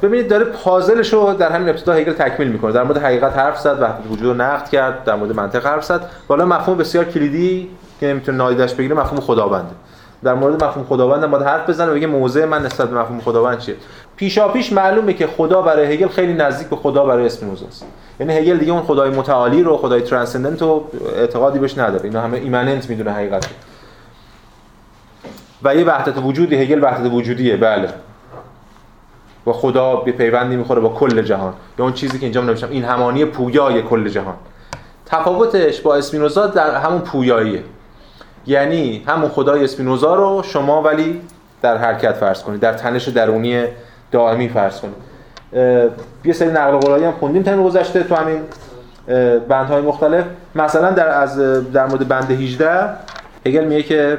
ببینید داره پازلش رو در همین ابتدا هگل تکمیل می‌کنه. در مورد حقیقت حرف زد وحدت وجود رو نقد کرد در مورد منطق حرف زد. بالا مفهوم بسیار کلیدی که نمی‌تونه نادیدش بگیره مفهوم خداونده. در مورد مفهوم خداوند ما حرف بزنه و بگه موضع من نسبت به مفهوم خداوند چیه؟ پیشا پیش معلومه که خدا برای هگل خیلی نزدیک به خدا برای اسپینوزا است. یعنی هگل دیگه اون خدای متعالی رو خدای ترانسندنت رو اعتقادی بهش نداره. اینا همه ایمننت می‌دونه حقیقت و یه وحدت وجودی هگل وحدت وجودیه. بله. با خدا به پیوندی می‌خوره با کل جهان. یا اون چیزی که اینجا نوشتم این همانی پویای کل جهان. تفاوتش با اسپینوزا در همون پویاییه. یعنی همون خدای اسپینوزا رو شما ولی در حرکت فرض کنید در تنش درونی دائمی فرض کنید. یه سری نقل قولایی هم خوندیم تن گذشته تو همین بندهای مختلف. مثلا در از در مورد بند 18 هگل میگه که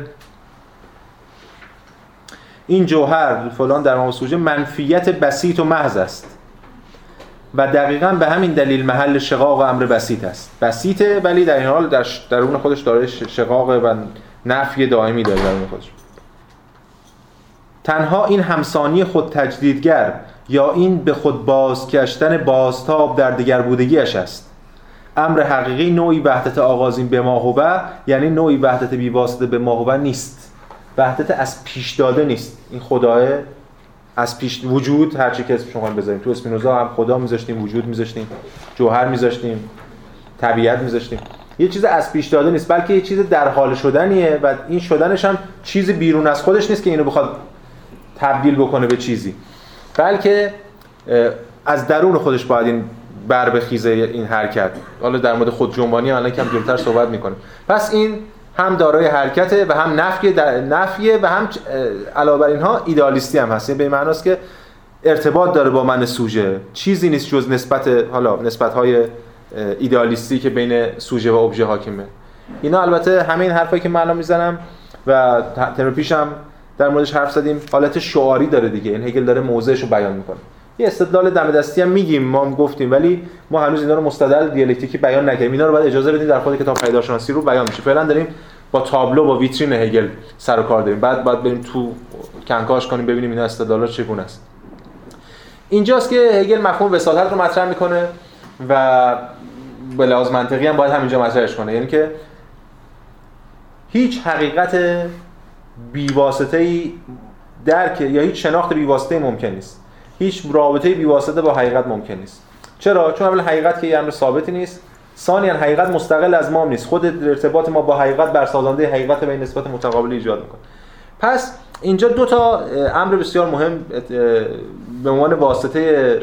این جوهر فلان در مقام سوژه منفیت بسیط و محض است. و دقیقا به همین دلیل محل شقاق و امر بسیط است. بسیطه ولی در این حال در درون خودش داره شقاق و نفی دائمی داره درون خودش. تنها این همسانی خود تجدیدگر یا این به خود بازکشتن بازتاب در دیگر بودگیش است. امر حقیقی نوعی وحدت آغازین به ماهوبه یعنی نوعی وحدت بیواسطه به ماهوبه نیست. وحدت از پیش داده نیست. این خداه از پیش وجود هر چی که شما بذاریم تو اسپینوزا هم خدا میذاشتیم وجود میذاشتیم جوهر میذاشتیم طبیعت میذاشتیم. یه چیز از پیش داده نیست بلکه یه چیز در حال شدنیه و این شدنش هم چیز بیرون از خودش نیست که اینو بخواد تبدیل بکنه به چیزی. بلکه از درون خودش باید این بر بخیزه این حرکت. حالا در مورد خود جنبانی الان کم جلوتر صحبت می‌کنه پس این هم دارای حرکته و هم نفی نفیه و هم علاوه بر اینها ایدالیستی هم هست. یعنی به معناست که ارتباط داره با من سوژه. چیزی نیست جز نسبت حالا نسبت های ایدالیستی که بین سوژه و ابژه حاکمه. اینا البته همین حرفایی که من الان می‌زنم و ترم پیشم در موردش حرف زدیم حالت شعاری داره دیگه. این هگل داره موضعش رو بیان می‌کنه. یه استدلال دم دستی هم میگیم. ما هم گفتیم ولی ما هنوز اینا رو مستدل دیالکتیکی بیان نکردیم. اینا رو باید اجازه بدیم در خود کتاب پیداشناسی رو بیان میشه فعلا داریم با تابلو با ویترین هگل سر و کار داریم. بعد بعد بریم تو کنکاش کنیم ببینیم اینا استدلالات چگونه است. اینجاست که هگل مفهوم وساطت رو مطرح می‌کنه و به لحاظ منطقی هم باید همینجا مطرحش کنه. یعنی که هیچ حقیقت بیواسطه ای درک یا هیچ شناخت بیواسطه ممکن نیست. هیچ رابطه بیواسطه با حقیقت ممکن نیست. چرا؟ چون اول حقیقت که امر ثابتی نیست. ثانیا حقیقت مستقل از ما نیست. خود ارتباط ما با حقیقت بر سازنده حقیقت به نسبت متقابلی ایجاد می‌کنه. پس اینجا دو تا امر بسیار مهم به عنوان واسطه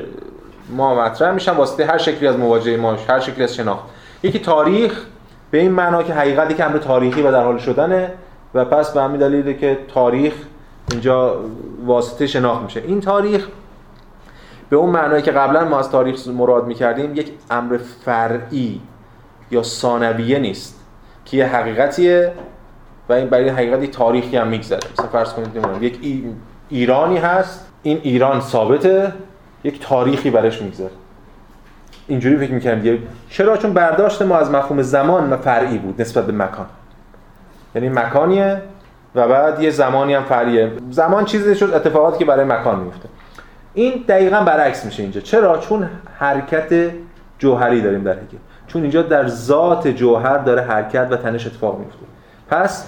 ما مطرح میشن. واسطه هر شکلی از مواجهه ما هر شکلی از شناخت. یکی تاریخ به این معنا که حقیقتی که امر تاریخی و در حال شدنه و پس به همین دلیله که تاریخ اینجا واسطه شناخت میشه. این تاریخ به اون معنایی که قبلا ما از تاریخ مراد می‌کردیم یک امر فرعی یا ثانویه نیست که یه حقیقتیه و این برای حقیقتی تاریخی هم میگذره. مثلا فرض کنید یک ایرانی هست این ایران ثابته یک تاریخی برش میگذره. اینجوری فکر می‌کنم چرا؟ چون برداشت ما از مفهوم زمان و فرعی بود نسبت به مکان. یعنی مکانیه و بعد یه زمانی هم فرعیه. زمان چیزی شد اتفاقاتی که برای مکان میفته این دقیقا برعکس میشه اینجا. چرا؟ چون حرکت جوهری داریم در هگل چون اینجا در ذات جوهر داره حرکت و تنش اتفاق میفته. پس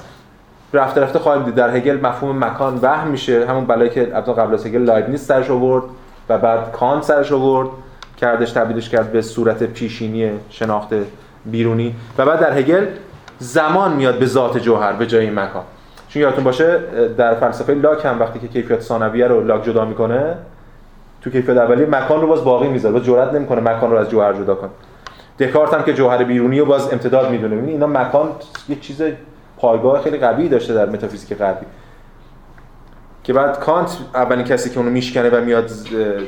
رفته رفته خواهیم دید. در هگل مفهوم مکان وهم میشه. همون بلایی که قبل از هگل لایبنیز سرش آورد و بعد کانت سرش آورد. کردش تبدیلش کرد به صورت پیشینی شناخت بیرونی. و بعد در هگل زمان میاد به ذات جوهر به جای مکان. چون یادتون باشه در فلسفه لاک هم وقتی که کیفیت ثانویه رو لاک جدا می‌کنه تو کیفیت اولی مکان رو باز باقی می‌ذاره. باز جرئت نمی‌کنه مکان رو از جوهر جدا کنه. دکارت هم که جوهر بیرونی رو باز امتداد می‌دونه. ببین اینا مکان یه چیز پایگاه خیلی قوی داشته در متافیزیک غربی. که بعد کانت اولین کسی که اونو میشکنه و میاد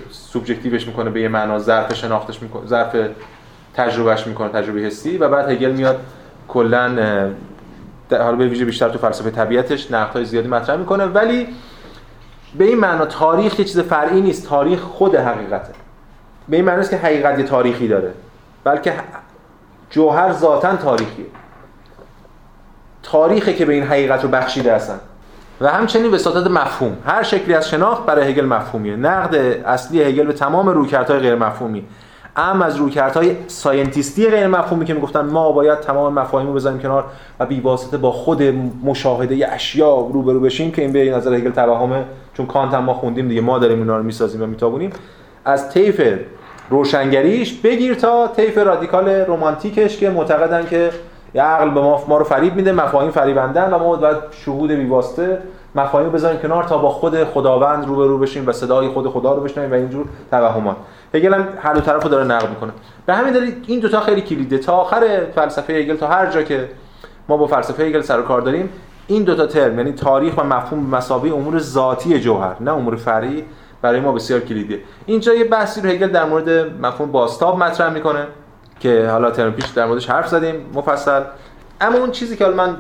سوبژکتیوش می‌کنه به یه معنا ظرف شناختش می‌کنه ظرف تجربهش می‌کنه تجربه حسی. و بعد هگل میاد کلا حالا به ویژه بیشتر تو فلسفه طبیعتش نقدهای زیادی مطرح می‌کنه. ولی به این معنا تاریخ یه چیز فرعی نیست تاریخ خود حقیقته. به این معنی که حقیقت یه تاریخی داره بلکه جوهر ذاتا تاریخی که به این حقیقت رو بخشیده هستن. و همچنین وساطت مفهوم. هر شکلی از شناخت برای هگل مفهومیه. نقد اصلی هگل به تمام رویکردهای غیر مفهومی اما از رویکردهای ساینتیستی غیر مفهومی که می‌گفتن ما باید تمام مفاهیم رو بذاریم کنار و بی واسطه با خود مشاهده اشیا روبرو بشیم که این به نظر هگل توهمه چون کانت هم ما خوندیم دیگه ما داریم اینا رو می‌سازیم و میتابونیم. از طیف روشنگریش بگیر تا طیف رادیکال رمانتیکش که معتقدن که یه عقل به ما, ما رو فریب میده مفاهیم فریبندن و ما باید شهود بی واسطه مفاهیم بذاریم کنار تا با خود خداوند رو به رو بشیم و صدای خود خدا رو بشنویم و اینجور توهمات. هگل هم هر دو طرفو داره نقد می‌کنه. به همین دلیل این دوتا خیلی کلیده. تا آخر فلسفه هگل تا هر جا که ما با فلسفه هگل سر و کار داریم این دوتا ترم یعنی تاریخ و مفهوم مساوی امور ذاتی جوهر نه امور فرعی برای ما بسیار کلیدیه اینجا یه بحثی رو هگل در مورد مفهوم باستاب مطرح می‌کنه که حالا ترم پیش در موردش حرف زدیم مفصل. اما اون چیزی که حالا من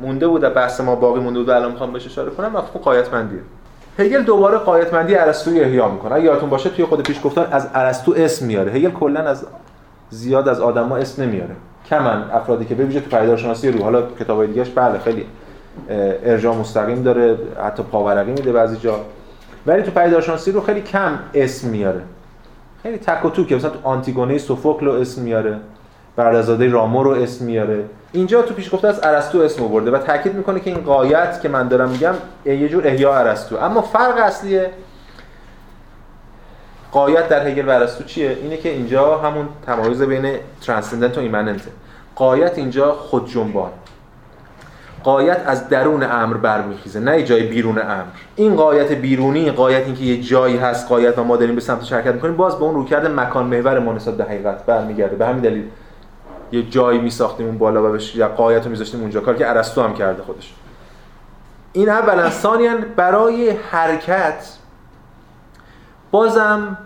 مونده بود بحث ما باقی مونده بود و الان می‌خوام بهش اشاره کنم مفهوم قایتمندیه. هگل دوباره قایتمندی ارسطویی احیا می‌کنه. اگه یادتون باشه توی خود پیش گفتن از ارسطو اسم میاره. هگل کلا از زیاد از آدما اسم نمیاره. کمن افرادی که ببیشه تو پیدارشناسی رو حالا کتابای دیگهش بله خیلی ارجاع مستقیم داره حتی پاورقی میده بعضی جا. ولی تو پیدارشناسی رو خیلی کم اسم میاره. خیلی تک و که مثلا تو آنتیگونه سوفوکل اسم میاره. بردازاده رامو رو اسم میاره. اینجا تو پیش گفته از ارسطو اسم آورده و تاکید می‌کنه که این قایت که من دارم میگم یه جور احیا ارسطو. اما فرق اصلی قایت در هگل و ارسطو چیه؟ اینه که اینجا همون تمایز بین ترانسندنت و ایمننته قایت اینجا خود جنبان. قایت از درون امر برمیخیزه نه جای بیرون امر. این قایت بیرونی قایت اینکه یه جایی هست قایت و ما داریم به سمت حرکت می‌کنیم باز به اون روکرد مکان محور ما نسبت به حقیقت برمیگرده. به همین دلیل یه جایی میساختیم اون بالا و بهش قایت رو میذاشتیم اونجا. کار که ارسطو هم کرده خودش. این اولا. ثانیا برای حرکت بازم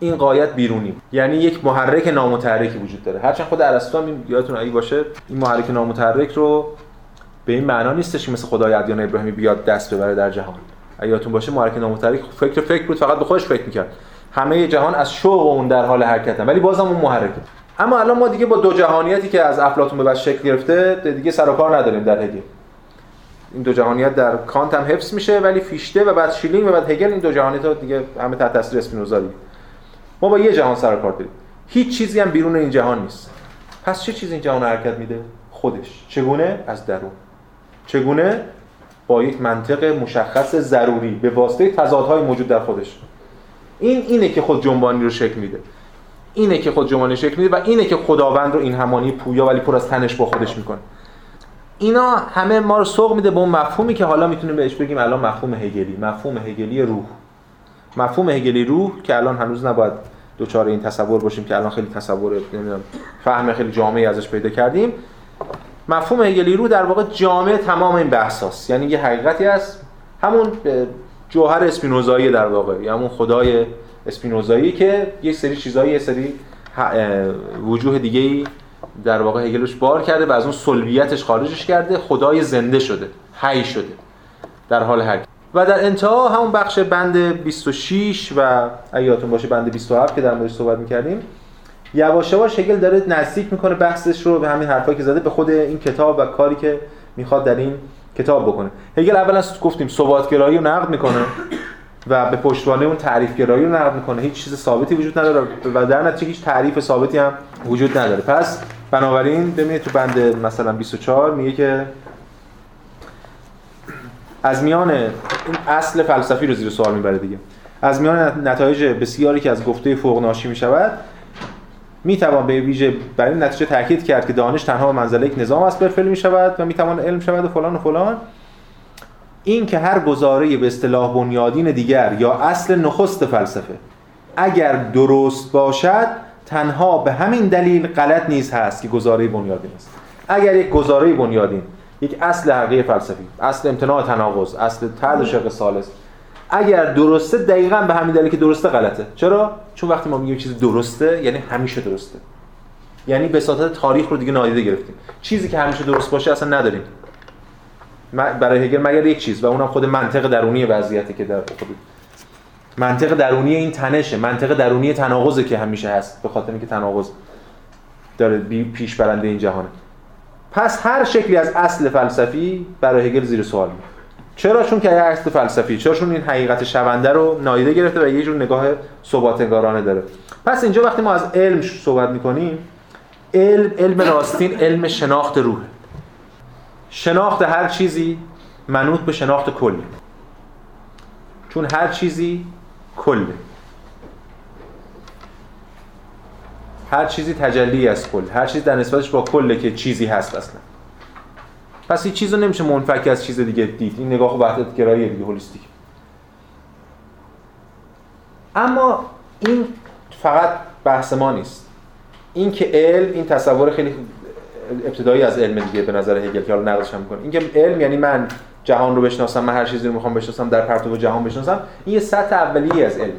این قایت بیرونی یعنی یک محرک نامتحرکی وجود داره. هرچند خود ارسطو هم یادتون اگه باشه این محرک نامتحرک رو به این معنا نیستش که مثل خدای ادیان ابراهیمی بیاد دست ببره در جهان. اگه یادتون باشه محرک نامتحرک فکر فکر بود فقط به خودش فکر می‌کرد. همه جهان از شوق اون در حال حرکتن. ولی بازم اون محرکه. اما الان ما دیگه با دو جهانیتی که از افلاطون به بعد شکل گرفته دیگه سر و کار نداریم در هگل. این دو جهانیت در کانت هم حفظ میشه ولی فیشته و بعد شیلینگ و بعد هگل این دو جهانیت رو دیگه همه تحت تاثیر اسپینوزا ما با یه جهان سر و کار داریم. هیچ چیزی هم بیرون این جهان نیست. پس چه چیزی این جهان حرکت میده؟ خودش. چگونه؟ از درون. چگونه؟ با یک منطق مشخص ضروری به واسطه تضادهای موجود در خودش. این اینه که خود جنبانی رو شکل میده. اینه که خود جنبانی شکل میده و اینه که خداوند رو این همانی پویا ولی پر از تنش با خودش می‌کنه. اینا همه ما رو سوق میده به اون مفهومی که حالا می‌تونیم بهش بگیم الان مفهوم هگلی. مفهوم هگلی روح. مفهوم هگلی روح که الان هنوز نباید دوچار این تصور باشیم که الان خیلی تصور نمی‌دونم فهم خیلی جامعی ازش پیدا کردیم. مفهوم هگلی رو در واقع جامع تمام این بحث یعنی یه حقیقتی هست. همون جوهر اسپینوزایی در واقع. یا همون خدای اسپینوزایی که یک سری چیزایی یه سری وجوه دیگه ای در واقع هگلش بار کرده و از اون سلبیتش خارجش کرده. خدای زنده شده حی شده در حال حرکت و در انتها همون بخش بند 26 و ایاتون باشه بند 27 که در موردش صحبت می‌کردیم یواش یواش هگل داره نزدیک می‌کنه بحثش رو به همین حرفایی که زده به خود این کتاب و کاری که می‌خواد در این کتاب بکنه. هگل اولا گفتیم گرایی رو نقد می‌کنه. و به پشتوانه اون تعریف گرایی رو نقد می‌کنه. هیچ چیز ثابتی وجود نداره و در نتیجه هیچ تعریف ثابتی هم وجود نداره. پس بنابراین ببینید تو بند مثلا 24 میگه که از میان این اصل فلسفی رو زیر سوال می‌بره دیگه. از میان نتایج بسیاری که از گفته فوق ناشی می شود می توان به ویژه بر این نتیجه تاکید کرد که دانش تنها به منزله یک نظام است برفل می شود و می توان علم شود و فلان و فلان. این که هر گزاره به اصطلاح بنیادین دیگر یا اصل نخست فلسفه اگر درست باشد تنها به همین دلیل غلط نیز هست که گزاره بنیادین است. اگر یک گزاره بنیادین یک اصل حقیقی فلسفی اصل امتناع تناقض اصل تعد شق سالس اگر درسته دقیقا به همین دلیل که درسته غلطه. چرا؟ چون وقتی ما میگیم چیزی درسته یعنی همیشه درسته. یعنی به ساطت تاریخ رو دیگه نادیده گرفتیم. چیزی که همیشه درست باشه اصلا نداریم. برای هگل مگر یک چیز و اونم خود منطق درونی وضعیتی که در خود منطق درونی این تنشه منطق درونی تناقضه که همیشه هست به خاطر اینکه تناقض داره پیش برنده این جهانه. پس هر شکلی از اصل فلسفی برای هگل زیر سوال میاد چرا؟ چون که اصل فلسفی چرا؟ چون این حقیقت شونده رو نادیده گرفته و یه جور نگاه ثباتنگارانه داره. پس اینجا وقتی ما از علم صحبت می‌کنیم علم علم راستین علم شناخت روح شناخت هر چیزی منوط به شناخت کلی چون هر چیزی کله هر چیزی تجلی از کل. هر چیزی در نسبتش با کله که چیزی هست اصلا. پس این چیز نمیشه منفک از چیز دیگه دید. این نگاه وحدت گرایی دیگه هولیستیک. اما این فقط بحث ما نیست. این که علم این تصور خیلی ابتدایی از علم دیگه به نظر هگل که حالا نقدش هم می‌کنه. اینکه علم یعنی من جهان رو بشناسم من هر چیزی رو می‌خوام بشناسم در پرتو جهان بشناسم این یه سطح اولیه از علم.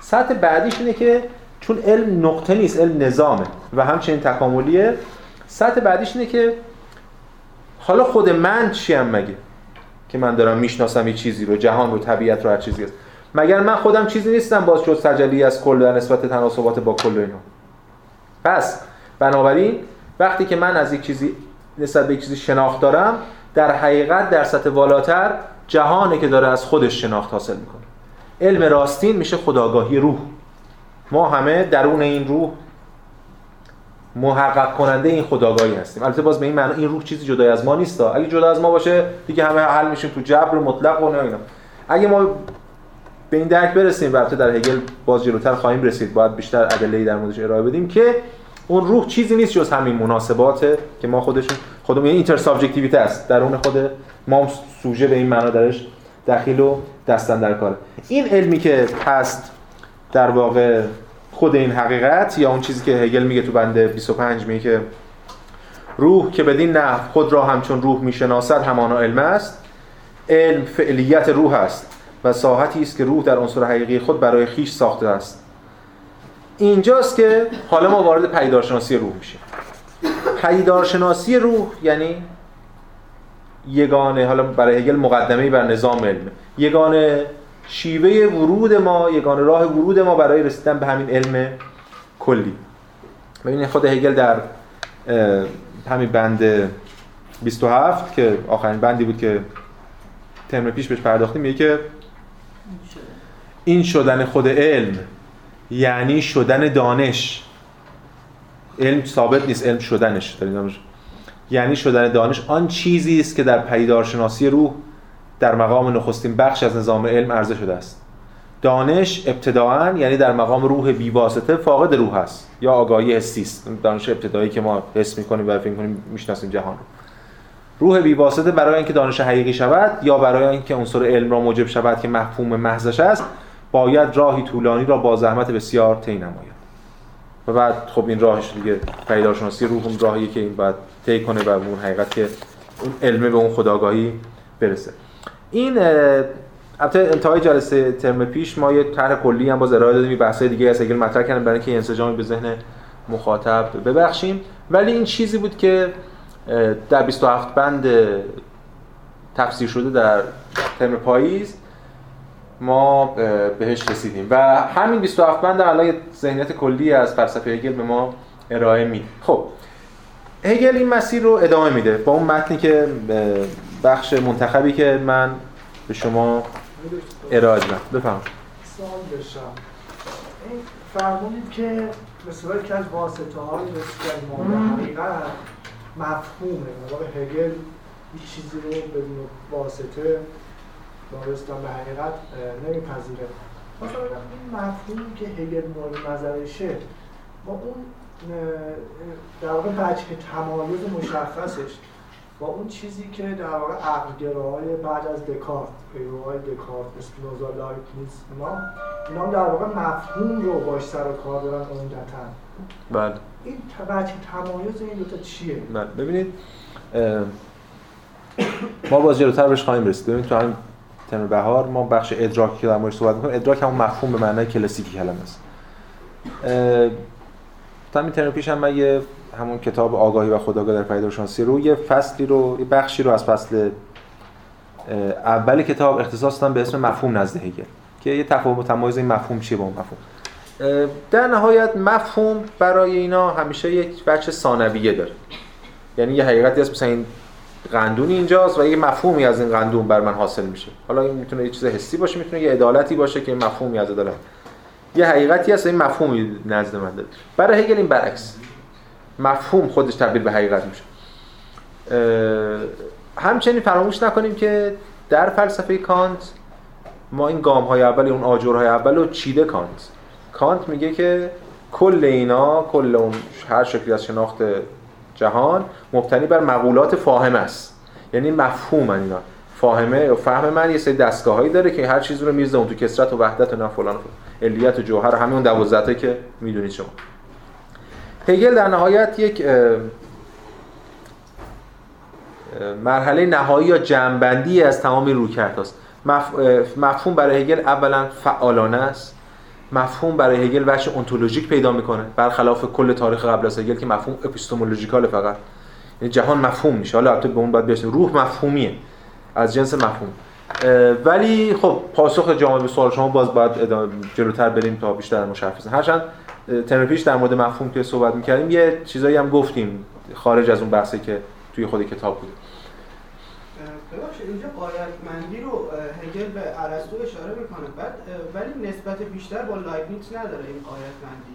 سطح بعدیش اینه که چون علم نقطه نیست علم نظامه و همچنین تکاملیه سطح بعدیش اینه که حالا خود من چیم مگه؟ که من دارم می‌شناسم یه چیزی رو جهان رو طبیعت رو هر چیزی هست مگر من خودم چیزی نیستم باز شد تجلی از کل در نسبت تناسبات با کل اینا؟ پس بنابراین وقتی که من از یک چیزی نسبت به یک چیزی شناخت دارم در حقیقت در سطح بالاتر جهانی که داره از خودش شناخت حاصل می‌کنه. علم راستین میشه خداگاهی روح. ما همه درون این روح محقق کننده این خداگاهی هستیم. البته باز به این معنی این روح چیزی جدای از ما نیست. اگه جدا از ما باشه دیگه همه حل میشیم تو جبر مطلق و اینا. اگه ما به این درک برسیم البته در هگل باز جلوتر خواهیم رسید. باید بیشتر ادله در موردش ارائه بدیم که اون روح چیزی نیست جز همین مناسبات که ما خودشون خودمون یعنی اینتر سابجکتیویته است. درون خود ما سوژه به این معنا درش دخیل و دستن در کاره. این علمی که هست در واقع خود این حقیقت یا اون چیزی که هگل میگه تو بنده 25 میگه که روح که بدین نه خود را همچون روح می‌شناسد همانا علم است. علم فعلیت روح است و ساحتی است که روح در عنصر حقیقی خود برای خیش ساخته است. اینجاست که حالا ما وارد پیدارشناسی روح میشیم. پیدارشناسی روح یعنی یگانه حالا برای هگل مقدمه بر نظام علم. یگانه شیوه ورود ما یگانه راه ورود ما برای رسیدن به همین علم کلی. ببینید خود هگل در همین بند 27 که آخرین بندی بود که ترم پیش بهش پرداختیم میگه که این شدن خود علم یعنی شدن دانش. علم ثابت نیست علم شدنش. یعنی شدن دانش آن چیزی است که در پیدارشناسی روح در مقام نخستین بخش از نظام علم عرضه شده است. دانش ابتداعا یعنی در مقام روح بیواسطه فاقد روح است یا آگاهی حسی است. دانش ابتدایی که ما حس می‌کنیم و فکر می‌کنیم می‌شناسیم جهان. رو روح بیواسطه برای اینکه دانش حقیقی شود یا برای اینکه عنصر علم را موجب شود که مفهوم محضش است باید راهی طولانی را با زحمت بسیار طی نماید. و بعد خب این راهش دیگه پیداشناسی روح اون راهیه که این باید طی کنه و اون حقیقت که اون علمه به اون خداگاهی برسه. این البته انتهای جلسه ترم پیش ما یه طرح کلی هم باز ارائه دادیم بحث‌های دیگه از اگل مطرح کردیم برای اینکه انسجامی به ذهن مخاطب ببخشیم. ولی این چیزی بود که در 27 بند تفسیر شده در ترم پاییز ما بهش رسیدیم. و همین 27 بند الان ذهنیت کلی از فلسفه هگل به ما ارائه میده خب هگل این مسیر رو ادامه میده با اون متنی که بخش منتخبی که من به شما ارائه دادم. بفهم سوال فرمونید که مثل که از واسطه های حقیقت مفهومه. هگل هیچ چیزی رو بدون واسطه رسیدن به حقیقت نمیپذیره. مثلا این مفهومی که هگل مورد نظرشه با اون در واقع بچه تمایز مشخصش با اون چیزی که در واقع عقلگراهای بعد از دکارت پیروهای دکارت اسپینوزا لایبنیز اینا اینا در واقع مفهوم رو باش سر و کار دارن عمدتا. بله. این بچه تمایز این دوتا چیه؟ بله. ببینید ما باز جلوتر بهش خواهیم رسید. ببینید تو همین ترم بهار ما بخش ادراکی که در موردش صحبت می‌کنیم ادراک همون مفهوم به معنای کلاسیکی کلمه است. تا همین ترم پیش هم من یه همون کتاب آگاهی و خداگاه در پیداشناسی رو یه فصلی رو یه بخشی رو از فصل اول کتاب اختصاص دادم به اسم مفهوم نزد هگل که یه تفاوت تمایز این مفهوم چیه با اون مفهوم. در نهایت مفهوم برای اینا همیشه یک بچه ثانویه داره. یعنی یه حقیقتی هست مثلا این قندونی اینجاست و یه مفهومی از این قندون بر من حاصل میشه. حالا این می‌تونه یه چیز حسی باشه می‌تونه یه عدالتی باشه که مفهومی از داره یه حقیقتی هست این مفهومی نزد من داره. برای هگل این برعکس. مفهوم خودش تبدیل به حقیقت میشه. همچنین فراموش نکنیم که در فلسفه کانت ما این گام های اول اون آجرهای اول رو چیده کانت. کانت میگه که کل اینا کل اون هر شکلی از شناخت جهان مبتنی بر مقولات فاهم است. یعنی مفهوم اینا. فاهمه و فهم من یه سری دستگاهایی داره که هر چیزی رو میرزه اون تو کسرت و وحدت و نه فلان و علیت و جوهر همین 12 که می‌دونید شما. هگل در نهایت یک مرحله نهایی یا جنبندی از تمام رویکرد است مفهوم برای هگل اولا فعالانه است. مفهوم برای هگل وجه انتولوژیک پیدا می‌کنه. برخلاف کل تاریخ قبل از هگل که مفهوم اپیستمولوژیکال فقط. یعنی جهان مفهوم میشه. حالا البته به اون باید برسیم. روح مفهومیه. از جنس مفهوم. ولی خب پاسخ جامعه به سوال شما باز باید جلوتر بریم تا بیشتر مشخص هرچند ترم پیش در مورد مفهوم که صحبت می‌کردیم یه چیزایی هم گفتیم خارج از اون بحثی که توی خود کتاب بود. ببخشید اینجا غایتمندی رو هگل به ارسطو اشاره می‌کنه. بعد ولی نسبت بیشتر با لایبنیتس نداره این غایتمندی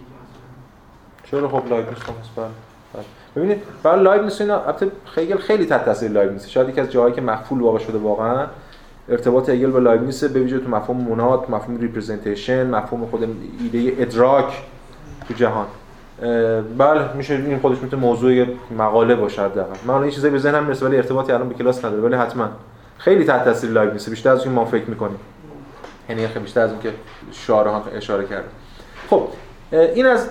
چرا خب لایبنیتس هست بله, بله. ببینید برای لایبنیتس اینا البته هگل خیلی تحت تاثیر لایبنیتس شاید یکی از جاهایی که مغفول واقع شده واقعا ارتباط هگل با لایبنیتس به ویژه تو مفهوم موناد مفهوم representation مفهوم خود ایده ادراک تو جهان. بله میشه این خودش می‌تونه موضوع مقاله باشه حداقل. من این چیزایی به ذهنم می‌رسه ولی ارتباطی الان به کلاس نداره ولی حتما. خیلی تحت تاثیر لایبنیتسه بیشتر از این ما فکر می‌کنیم. یعنی خیلی بیشتر از اون که شارح اشاره کرده خب این از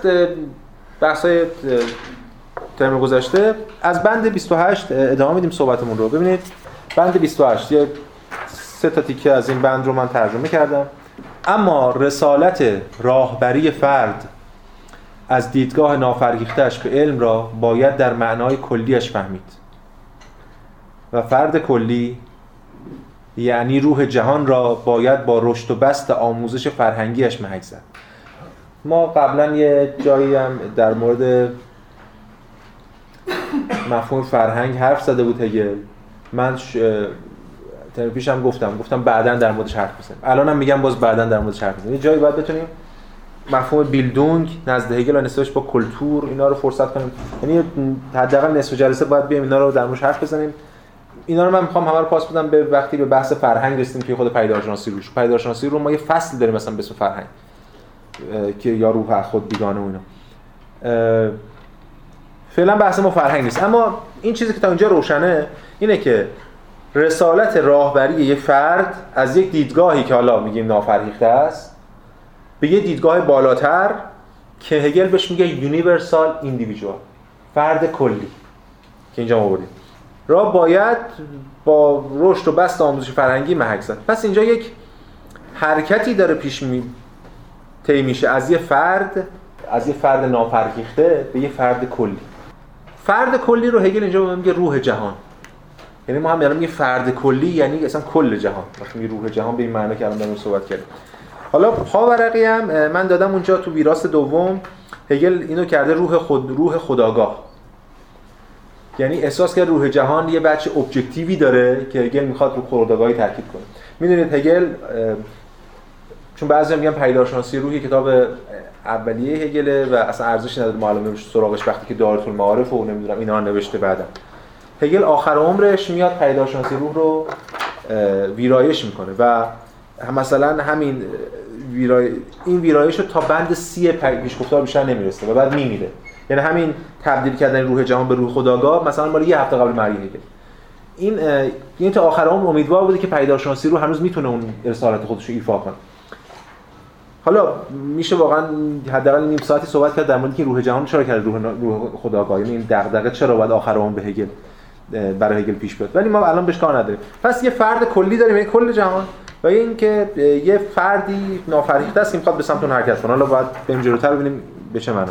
بحثای ترم گذشته. از بند 28 ادامه میدیم صحبتمون رو. ببینید بند 28 یه سه تا تیکه از این بند رو من ترجمه کردم. اما رسالت راهبری فرد از دیدگاه نافرگیختش به علم را باید در معنای کلیش فهمید. و فرد کلی یعنی روح جهان را باید با رشد و بست آموزش فرهنگیش محک زد. ما قبلا یه جایی هم در مورد مفهوم فرهنگ حرف زده بود هگل من ش... هم گفتم. گفتم بعدا در موردش حرف بزنیم. الانم میگم باز بعدا در موردش حرف بزنیم. یه جایی باید بتونیم مفهوم بیلدونگ نزد هگل و نسبتش با کلتور اینا رو فرصت کنیم. یعنی حداقل نصف جلسه باید بیایم اینا رو در موردش حرف بزنیم. اینا رو من می‌خوام همه رو پاس بدم به وقتی به بحث فرهنگ رسیدیم که خود پیدارشناسی روش. پیدارشناسی رو ما یه فصل داریم مثلا به اسم فرهنگ که یا روح خود بیگانه و اینا. فعلا بحث ما فرهنگ نیست. اما این چیزی که تا اینجا روشنه اینه که رسالت راهبری یه فرد از یک دیدگاهی که حالا میگیم نافرهیخته است به یه دیدگاه بالاتر که هگل بهش میگه یونیورسال ایندیویدوال فرد کلی که اینجا بودیم. را باید با رشد و بست آموزش فرهنگی محک زد. پس اینجا یک حرکتی داره پیش می طی میشه. از یه فرد از یه فرد نافرهیخته به یه فرد کلی. فرد کلی رو هگل اینجا میگه روح جهان. یعنی ما هم یعنی یه فرد کلی یعنی اصلا کل جهان. وقتی روح جهان به این معنی که الان داریم صحبت کردیم. حالا پاورقی هم من دادم اونجا تو ویراست دوم. هگل اینو کرده روح خود روح خداگاه. یعنی احساس که روح جهان یه بچه ابجکتیوی داره که هگل می‌خواد رو خداگاهی تاکید کنه. می‌دونید هگل چون بعضی میگن پیدارشناسی روحی کتاب اولیه هگله و اصلا ارزشی نداره معلومه سراغش وقتی که دارت المعارف و نمی‌دونم اینا نوشته بعدم هگل آخر عمرش میاد پیدارشناسی روح رو ویرایش می‌کنه و مثلا همین ویرای... این ویرایش رو تا بند سی پیشگفتار بیشتر نمی‌رسه و بعد میمیره. یعنی همین تبدیل کردن روح جهان به روح خداگاه مثلا مال یه هفته قبل مرگ هگل این یعنی تا آخر عمر امیدوار بوده که پیداشناسی رو هنوز می‌تونه اون رسالت خودش رو ایفا کنه. حالا میشه واقعا حداقل نیم ساعتی صحبت کرد در مورد که روح جهان چرا کرد روح روح خداگاه. یعنی این دغدغه چرا باید آخر عمر به هگل برای هگل پیش بیاد. ولی ما الان بهش کار نداریم. پس یه فرد کلی داریم یعنی کل جهان. و اینکه یه فردی نافرهیخته است که می‌خواد به سمت اون حرکت کنه. حالا باید بریم جلوتر ببینیم به چه معنی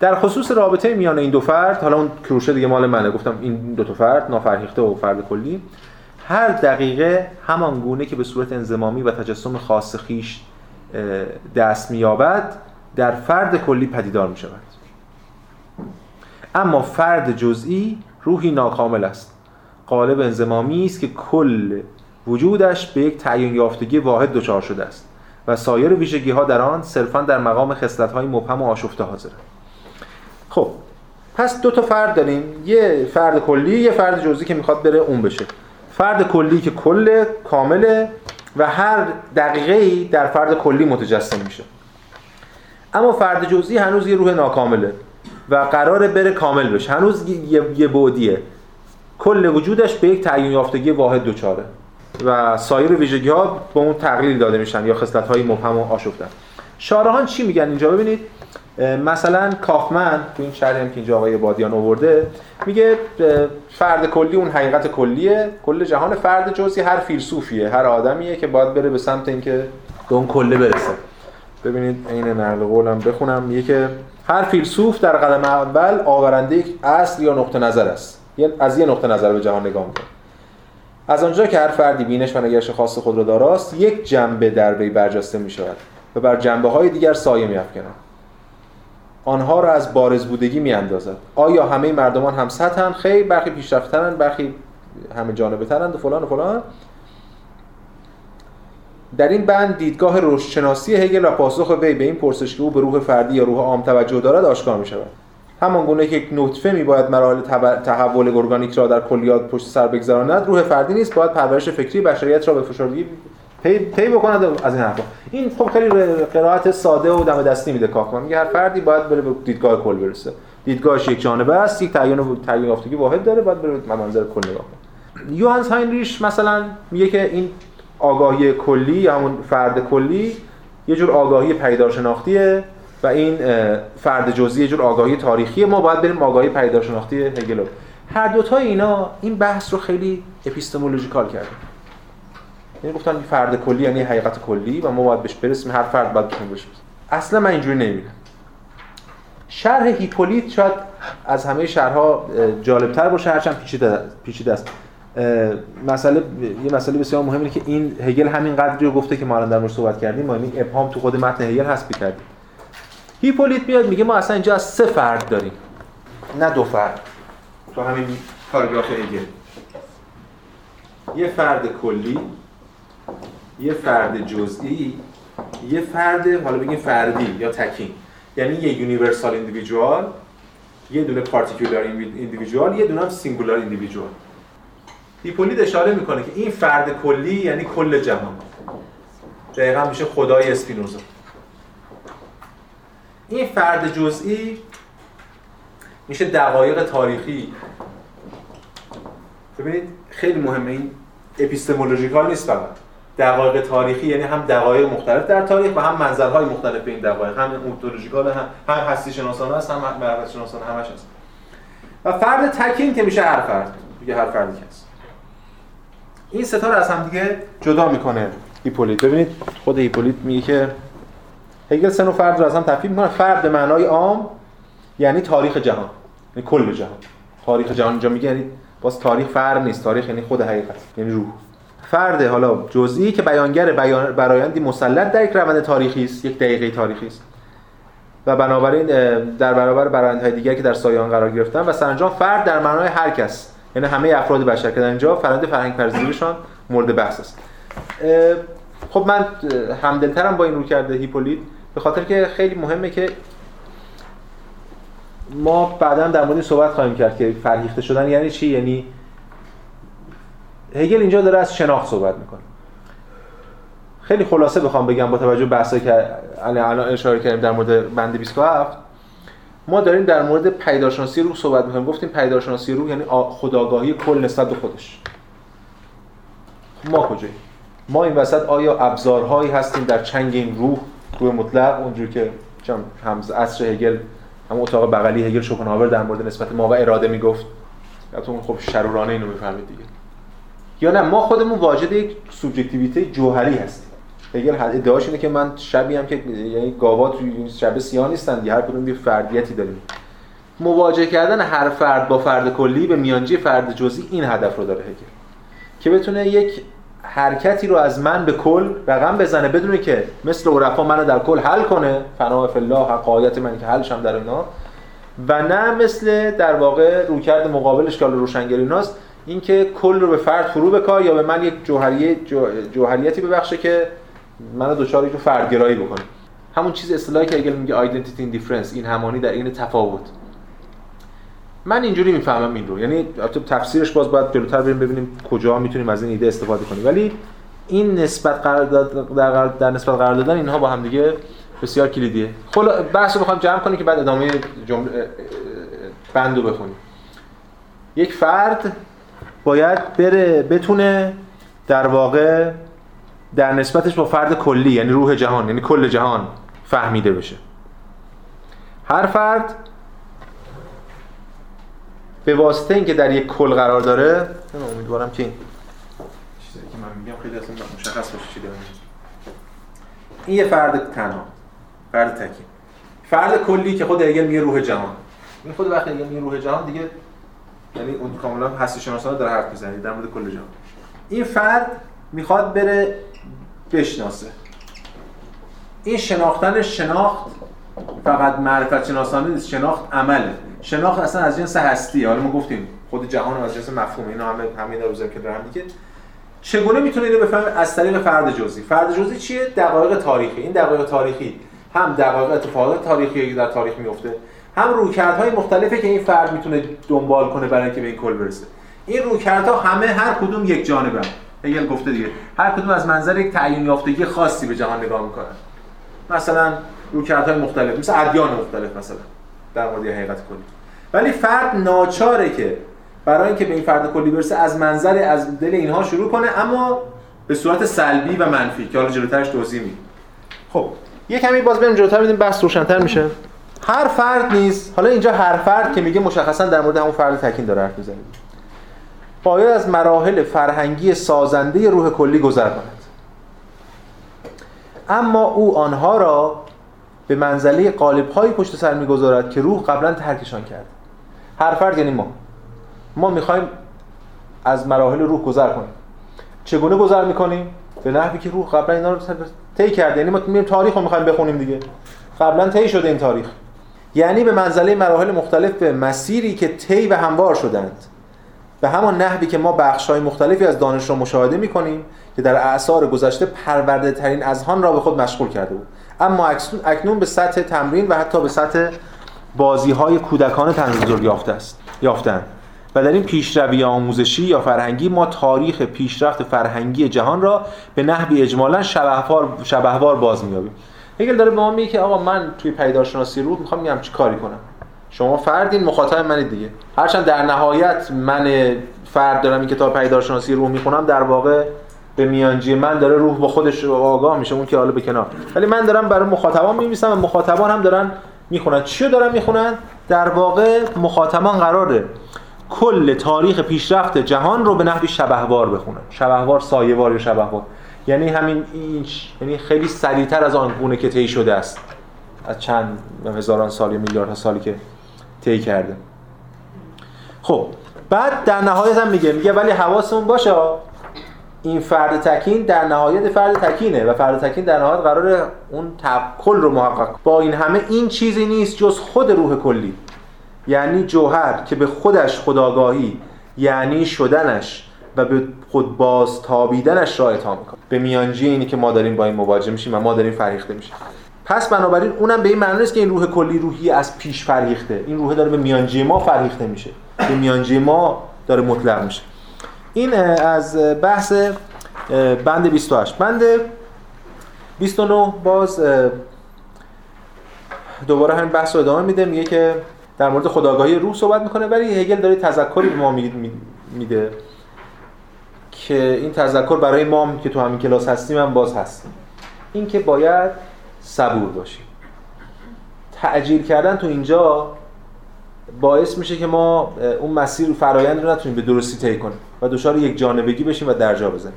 در خصوص رابطه میان این دو فرد حالا اون کروشه دیگه مال منه گفتم این دو تا فرد نافرهیخته و فرد کلی هر دقیقه همان گونه که به صورت انزمامی و تجسم خاص خیش دست مییابد در فرد کلی پدیدار می شود اما فرد جزئی روحی ناکامل است. قالب انزمامی است که کل وجودش به یک تعیین یافتگی واحد دچار شده است و سایر ویژگی ها در آن صرفا در مقام خصلت های مبهم و آشفته حاضره. خب پس دو تا فرد داریم. یه فرد کلی یه فرد جزئی که می‌خواد بره اون بشه. فرد کلی که کل کامله و هر دقیقه ای در فرد کلی متجسم میشه. اما فرد جزئی هنوز یه روح ناکامله و قراره بره کامل بشه. هنوز یه, یه بودیه کل وجودش به یک تعیین یافتگی واحد دوچاره و سایر ویژگی ها به اون تقلیل داده میشن یا خصلت های مبهم و آشفته. شارهان چی میگن اینجا؟ ببینید مثلا کافمن تو این شرحی هم که اینجا آقای بادیان آورده میگه فرد کلی اون حقیقت کلیه کل جهان فرد جزئی هر فیلسوفیه هر آدمیه که باید بره به سمت اینکه به اون کله برسه. ببینید عین نقل قولم بخونم. میگه که هر فیلسوف در قدم اول آورنده یک اصل یا نقطه نظر است. از یه نقطه نظر به جهان نگاه می‌کنه. از آنجا که هر فردی بینش و نگرش خاص خود را داراست یک جنبه در وی برجسته می شود و بر جنبه های دیگر سایه می آنها را از بارز بودگی می اندازد آیا همه مردمان هم سطحن خیر برخی پیشرفترن برخی همه جانبه ترند و فلان و فلان. در این بند دیدگاه روششناسی هگل و پاسخ وی به این پرسش که او به روح فردی یا روح عام توجه دارد آشکار می شود همان گونه که یک نطفه می باید مراحل تحول ارگانیک را در کلیات پشت سر بگذراند روح فردی نیست. باید پرورش فکری بشریت را به فشردگی طی, طی بکند از این حرفا. این خب خیلی قرائت ساده و دم دستی میده کافمان میگه هر فردی باید بره به دیدگاه کل برسه. دیدگاهش یک جانبه است یک تعیین تعیین یافتگی واحد داره باید بره به منظر کل نگاه کنه. یوهانس هاینریش مثلا میگه که این آگاهی کلی یا همون فرد کلی یه جور آگاهی پیدار شناختیه و این فرد جزئی یه جور آگاهی تاریخی ما باید بریم آگاهی پیدار شناختی هگل هر دو تا اینا این بحث رو خیلی اپیستمولوژیکال کرده یعنی گفتن فرد کلی یعنی حقیقت کلی و ما باید بهش برسیم هر فرد باید بهش برسیم اصلا من اینجوری نمی‌بینم. شرح هیپولیت شاید از همه شرحها جالبتر باشه هرچند پیچیده پیچیده است. مسئله یه مسئله بسیار مهمه که این هگل همین قدری رو گفته که ما الان در مورد صحبت کردیم. ما این ابهام تو خود متن هگل حذف کردیم هیپولیت میاد میگه ما اصلا اینجا از سه فرد داریم. نه دو فرد. تو همین پاراگراف هگل یه فرد کلی یه فرد جزئی یه فرد حالا بگیم فردی یا تکین. یعنی یه universal individual یه دونه particular individual یه دونه singular individual هیپولید اشاره می‌کنه که این فرد کلی یعنی کل جهان. دقیقا میشه خدای اسپینوزا. این فرد جزئی میشه دقایق تاریخی. ببینید خیلی مهمه این اپیستمولوژیکال نیست فقط. دقایق تاریخی یعنی هم دقایق مختلف در تاریخ و هم منظرهای مختلف این دقایق. هم اونتولوژیکال هم هم هستی شناسانه هست هم معرفت شناسانه همش هست. و فرد تکین که میشه هر فرد. میگه هر فردی که هست. این ستاره از هم دیگه جدا می‌کنه هیپولیت. ببینید خود هیپولیت میگه که هگل سن و فرد رو از هم تفکیک می‌کنه فرد معنای عام یعنی تاریخ جهان یعنی کل جهان. تاریخ جهان اینجا میگه یعنی باز تاریخ فرد نیست تاریخ یعنی خود حقیقت یعنی روح. فرد حالا جزئی که بیانگر بیان برایندی مسلط در یک روند تاریخی است یک دقیقه تاریخی است. و بنابراین در برابر برایندهای دیگر که در سایان قرار گرفتن و سرانجام فرد در معنای هر کس یعنی همه افراد بشر که در اینجا فرآیند فرهنگ پذیریشان مورد بحث است. خب من همدلترم با این رو کرده هیپولیت به خاطر که خیلی مهمه که ما بعدا در مورد صحبت خواهیم کرد که فرهیخته شدن یعنی چی؟ یعنی هگل اینجا داره از شناخت صحبت می‌کنه. خیلی خلاصه بخوام بگم با توجه به بحثی که الان اشاره کردیم در مورد بند 27 ما داریم در مورد پیدارشناسی روح صحبت می‌کنیم. گفتیم پیدارشناسی روح یعنی خداگاهی کل نسبت به خودش. ما کجاییم؟ ما این وسط آیا ابزارهایی هستیم در چنگ این روح؟ روح مطلق اونجور که چون همز عصر هگل هم اتاق بغلی هگل شوپنهاور در مورد نسبت ما و اراده می‌گفت. تو خب شرورانه اینو می‌فهمید دیگه. یا نه ما خودمون واجد یک سوبژکتیویته جوهری هستیم. هگل ادعاش اینه که من شبیه هم که یعنی گاوا توی شب سیاه نیستن هر کدوم یه فردیتی داریم. مواجه کردن هر فرد با فرد کلی به میانجی فرد جزئی این هدف رو داره هگل. که بتونه یک حرکتی رو از من به کل رقم بزنه بدونه که مثل عرفا منو در کل حل کنه. فنا فی الله حقایت من که حلشم در اینا. و نه مثل در واقع رویکرد مقابلش که روشنگری ناست اینکه کل رو به فرد فرو بکار یا به من یک جوهریه جوهریتی ببخشه که منو دوچار یک فردگرایی بکنه. همون چیز اصطلاحی که اگه میگه این دیفرنس این همانی در این تفاوت. من اینجوری می‌فهمم این رو. یعنی تفسیرش باز باید جلوتر بریم ببینیم کجا می‌تونیم از این ایده استفاده کنیم. ولی این نسبت قرار در, در نسبت قرار دادن اینها با هم دیگه بسیار کلیدیه. خلا بحث رو بخوام جمع کنیم که بعد ادامه جمله بندو بخونیم. یک فرد باید بره بتونه در واقع در نسبتش با فرد کلی یعنی روح جهان یعنی کل جهان فهمیده بشه. هر فرد به واسطه اینکه در یک کل قرار داره امیدوارم که این. چیزی که من میگم خیلی اصلا مشخص باشه چی دارم این یه فرد تنها فرد تکی. فرد کلی که خود هگل میگه روح جهان. این خود وقتی میگه روح جهان دیگه یعنی اون کاملا هستی شناسانه داره حرف می‌زنه در مورد کل جهان. این فرد می‌خواد بره بشناسه. این شناختن شناخت فقط معرفت شناسانه نیست شناخت عمله. شناخت اصلا از جنس هستی. حالا ما گفتیم خود جهان از جنس مفهوم. اینا همه همین رو که دارم دیگه. چگونه می‌تونه اینو بفهمه؟ از طریق فرد جزئی. فرد جزئی چیه؟ دقایق تاریخی. این دقایق تاریخی هم دقایق اتفاقات تاریخی که در تاریخ میفته هم رویکردهای مختلفی که این فرد می‌تونه دنبال کنه برای اینکه به این کل برسه. این رویکردها همه هر کدوم یک جانبه هگل گفته دیگه. هر کدوم از منظر یک تعیین یافتگی خاصی به جهان نگاه می‌کنن. مثلا رویکردهای مختلف مثل ادیان مختلف مثلا. در مورد حقیقت کلی. ولی فرد ناچاره که برای اینکه به این فرد کلی برسه از منظر از دل اینها شروع کنه اما به صورت سلبی و منفی که حالا جلوترش توضیح میدیم. خب یه کمی باز بریم جلوتر بدیم بحث روشن‌تر میشه. هر فرد نیست حالا اینجا هر فرد که میگه مشخصا در مورد همون فرد تکین داره حرف می‌زنه. باید از مراحل فرهنگی سازنده روح کلی گذر کند. اما او آنها را به منزله قالب‌هایی پشت سر می‌گذارد که روح قبلا ترکشان کرد. هر فرد یعنی ما. ما می‌خوایم از مراحل روح گذر کنیم. چگونه گذر می‌کنیم؟ به نحوی که روح قبلا اینا رو طی کرده. یعنی ما میریم تاریخ رو می‌خوایم بخونیم دیگه. قبلا طی شده این تاریخ. یعنی به منزله مراحل مختلف به مسیری که طی و هموار شدند. به همان نحوی که ما بخش‌های مختلفی از دانش را مشاهده می‌کنیم که در اعثار گذشته پرورده ترین اذهان را به خود مشغول کرده بود. اما اکنون به سطح تمرین و حتی به سطح بازی‌های کودکانه تنزل یافته است یافتند و در این پیشروی آموزشی یا فرهنگی ما تاریخ پیشرفت فرهنگی جهان را به نحوی اجمالا شبهوار شبهوار باز می‌یابیم. هگل داره به ما میگه که آقا من توی پیدارشناسی روح می‌خوام میگم چی کاری کنم. شما فردین مخاطب منید دیگه. هرچند در نهایت من فرد دارم این کتاب پیدارشناسی روح می‌خونم در واقع به میانجی من داره روح با خودش آگاه میشه اون که حالا به کنار. ولی من دارم برای مخاطبان میمیسم و مخاطبان هم دارن می‌خونن. چیو دارن می‌خونن؟ در واقع مخاطبان قراره کل تاریخ پیشرفت جهان رو به نحوی شبهوار بخونن. شبهوار سایه‌وار یا شبهوار. یعنی همین این یعنی خیلی سریعتر از آن گونه که طی شده است. از چند هزاران سال یا میلیاردها سالی که طی کرده. خب بعد در نهایت هم میگه میگه ولی حواسمون باشه این فرد تکین در نهایت فرد تکینه و فرد تکین در نهایت قرار اون کل رو محقق. با این همه این چیزی نیست جز خود روح کلی. یعنی جوهر که به خودش خداگاهی یعنی شدنش و به خود باز تابیدنش را اعطا می‌کنه. به میانجی اینی که ما داریم با این مواجه میشیم و ما داریم فریخته میشیم. پس بنابراین اونم به این معنی نیست که این روح کلی روحی از پیش فریخته این روح داره به میانجی ما فریخته میشه. به میانجی ما داره مطلق میشه. این از بحث بند 28 بند 29 باز دوباره همین بحث رو ادامه میده. میگه که در مورد خداگاهی روح صحبت می‌کنه ولی هگل داره تذکری به ما میده که این تذکر برای ما که تو همین کلاس هستیم هم باز هست. این که باید صبور باشیم. تعجیل کردن تو اینجا باعث میشه که ما اون مسیر فرایند رو نتونیم به درستی طی کنیم و دچار یک جانبگی بشیم و درجا بزنیم.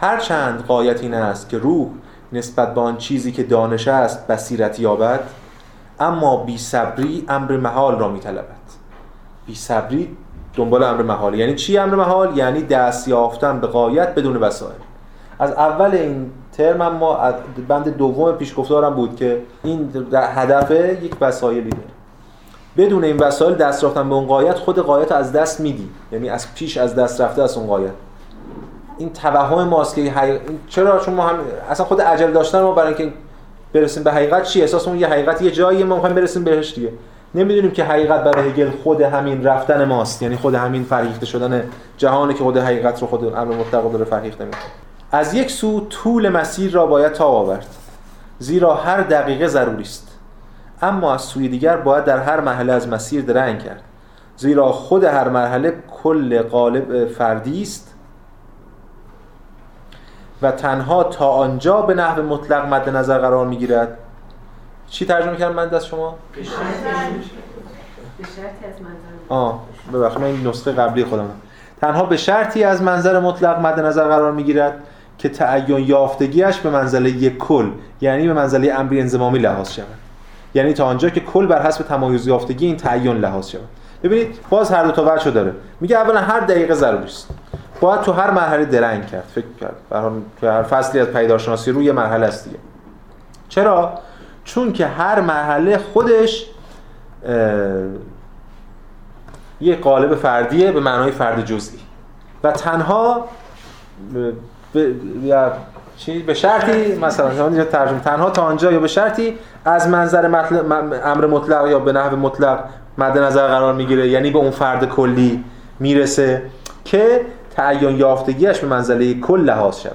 هر چند قایت این است که روح نسبت به آن چیزی که دانش است بصیرت یابد اما بی صبری امر محال را میطلبد. بی صبری دنبال امر محال. یعنی چی امر محال؟ یعنی دست یافتن به قایت بدون وسایل. از اول این ترم ما بند دوم پیشگفتارم بود که این هدف یک وسایلی داره بدون این وسایل دست رفتن به اون قایت خود قایت از دست میدی. یعنی از پیش از دست رفته از اون قایت. این توهم ماست که چرا؟ چون ما هم اصلا خود عجل داشتن ما برای اینکه برسیم به حقیقت چی احساسمون یه حقیقت یه جایی ما می‌خوایم برسیم بهش دیگه. نمی‌دونیم که حقیقت برای هگل خود همین رفتن ماست. یعنی خود همین فرهیخته شدن جهانی که خود حقیقت رو خود امر مطلق داره فرهیخته می‌کنه. از یک سو طول مسیر را باید تا آورد. زیرا هر دقیقه ضروری است. اما از سوی دیگر باید در هر محله از مسیر درنگ کرد. زیرا خود هر مرحله کل قالب فردی است و تنها تا آنجا به نحو مطلق مد نظر قرار می‌گیرد. چی ترجمه کردم من دست شما؟ به شرطی از منظر آه ببخشید من این نسخه قبلی خودم تنها به شرطی از منظر مطلق مد نظر قرار می‌گیرد که تعین یافتگیش به منزله یک کل یعنی به منزله امری انضمامی لحاظ شود. یعنی تا آنجا که کل بر حسب تمایز یافتگی این تعین لحاظ شود. ببینید باز هر دو تا وجه داره. میگه اولا هر دقیقه ضروری است. باید تو هر مرحله درنگ کرد. فکر کرد. به هر حال تو هر فصلی از پیدارشناسی روی مرحله است دیگه. چرا؟ چون که هر مرحله خودش یه قالب فردیه به معنای فرد جزئی. و تنها ب- ب- یا چی؟ به شرطی مثلا ترجمه تنها تا آنجا یا به شرطی از منظر مطلق امر مطلق یا به نحو مطلق مد نظر قرار می‌گیره یعنی به اون فرد کلی می‌رسه که تعین یافتگیش به منزله کل لحاظ شود.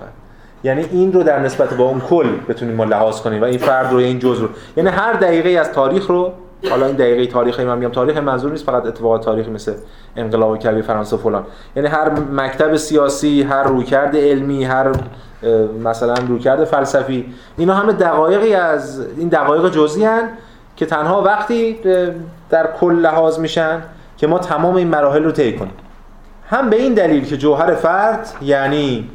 یعنی این رو در نسبت با اون کل بتونیم ما لحاظ کنیم و این فرد رو این جزء رو. یعنی هر دقیقه از تاریخ رو حالا این دقیقه تاریخی من میگم تاریخ منظور نیست فقط اتفاقات تاریخی مثل انقلاب کبیر فرانسه فلان. یعنی هر مکتب سیاسی هر رویکرد علمی هر مثلا رویکرد فلسفی. اینا همه دقایقی از این دقایق جزئی که تنها وقتی در کل لحاظ میشن که ما تمام این مراحل رو طی کنیم. هم به این دلیل که جوهر فرد یعنی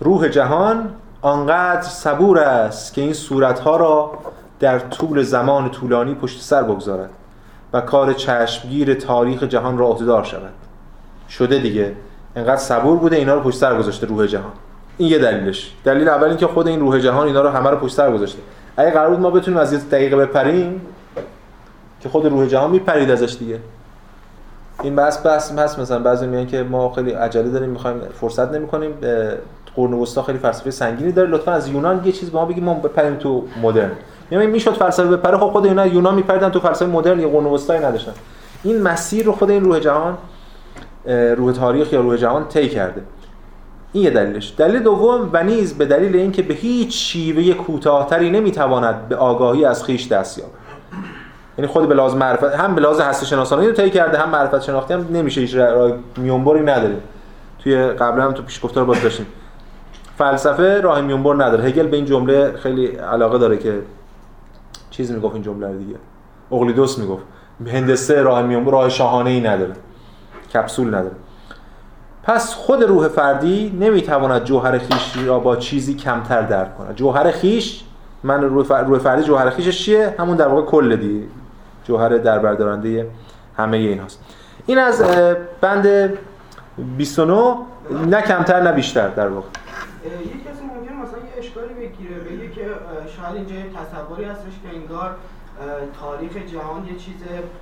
روح جهان آنقدر صبور است که این صورتها را در طول زمان طولانی پشت سر بگذارد و کار چشمگیر تاریخ جهان را عهدهدار شود. شده دیگه. انقدر صبور بوده اینا رو پشت سر گذاشته روح جهان. این یه دلیلش. دلیل اول این که خود این روح جهان اینا رو همه رو پشت سر گذاشته. اگه قرار بود ما بتونیم از یه دقیقه بپریم که خود روح جهان میپرید ازش دیگه. این بحث بحث هست مثلا بعضی میگن که ما خیلی عجله داریم می‌خوایم فرصت نمی‌کنیم. قرون وسطا خیلی فلسفه سنگینی داره. لطفا از یونان یه چیز به ما بگید ما بپریم تو مدرن. میگم می‌شد فلسفه بپره خب خود اینا یونان میپردن تو فلسفه مدرن یا قرون وسطایی نداشتن. این مسیر رو خود این روح جهان روح تاریخ یا روح جهان طی کرده. این یه دلیلش. دلیل دوم و نیز به دلیل اینکه به هیچ شیوه کوتاهتری نمی‌تواند به آگاهی از خیش دست یابد. یعنی خود به لحاظ معرفت هم به لحاظ هستی شناسانی رو طی کرده هم معرفت شناختی هم نمیشه هیچ راه میونبری نداره. توی قبلا هم تو پیش گفتار باز داشتیم. فلسفه راه میونبر نداره. هگل به این جمله خیلی علاقه داره که چیز می‌گفت این جمله رو دیگه. اقلیدوس می‌گفت. هندسه راه میونبر راه شاهانه ای نداره. کپسول نداره. پس خود روح فردی نمی‌تواند جوهر خیش را با چیزی کمتر درک کند. جوهر خیش من روح فر- روح فردی جوهر خیشش چیه؟ همون در واقع کل دیگه جوهر دربردارنده همه این هاست. این از بند 29 نه کمتر نه بیشتر در واقع. مثلا یه اشکالی بگیره بگه که شاید اینجا تصوری هستش که انگار تاریخ جهان یه چیز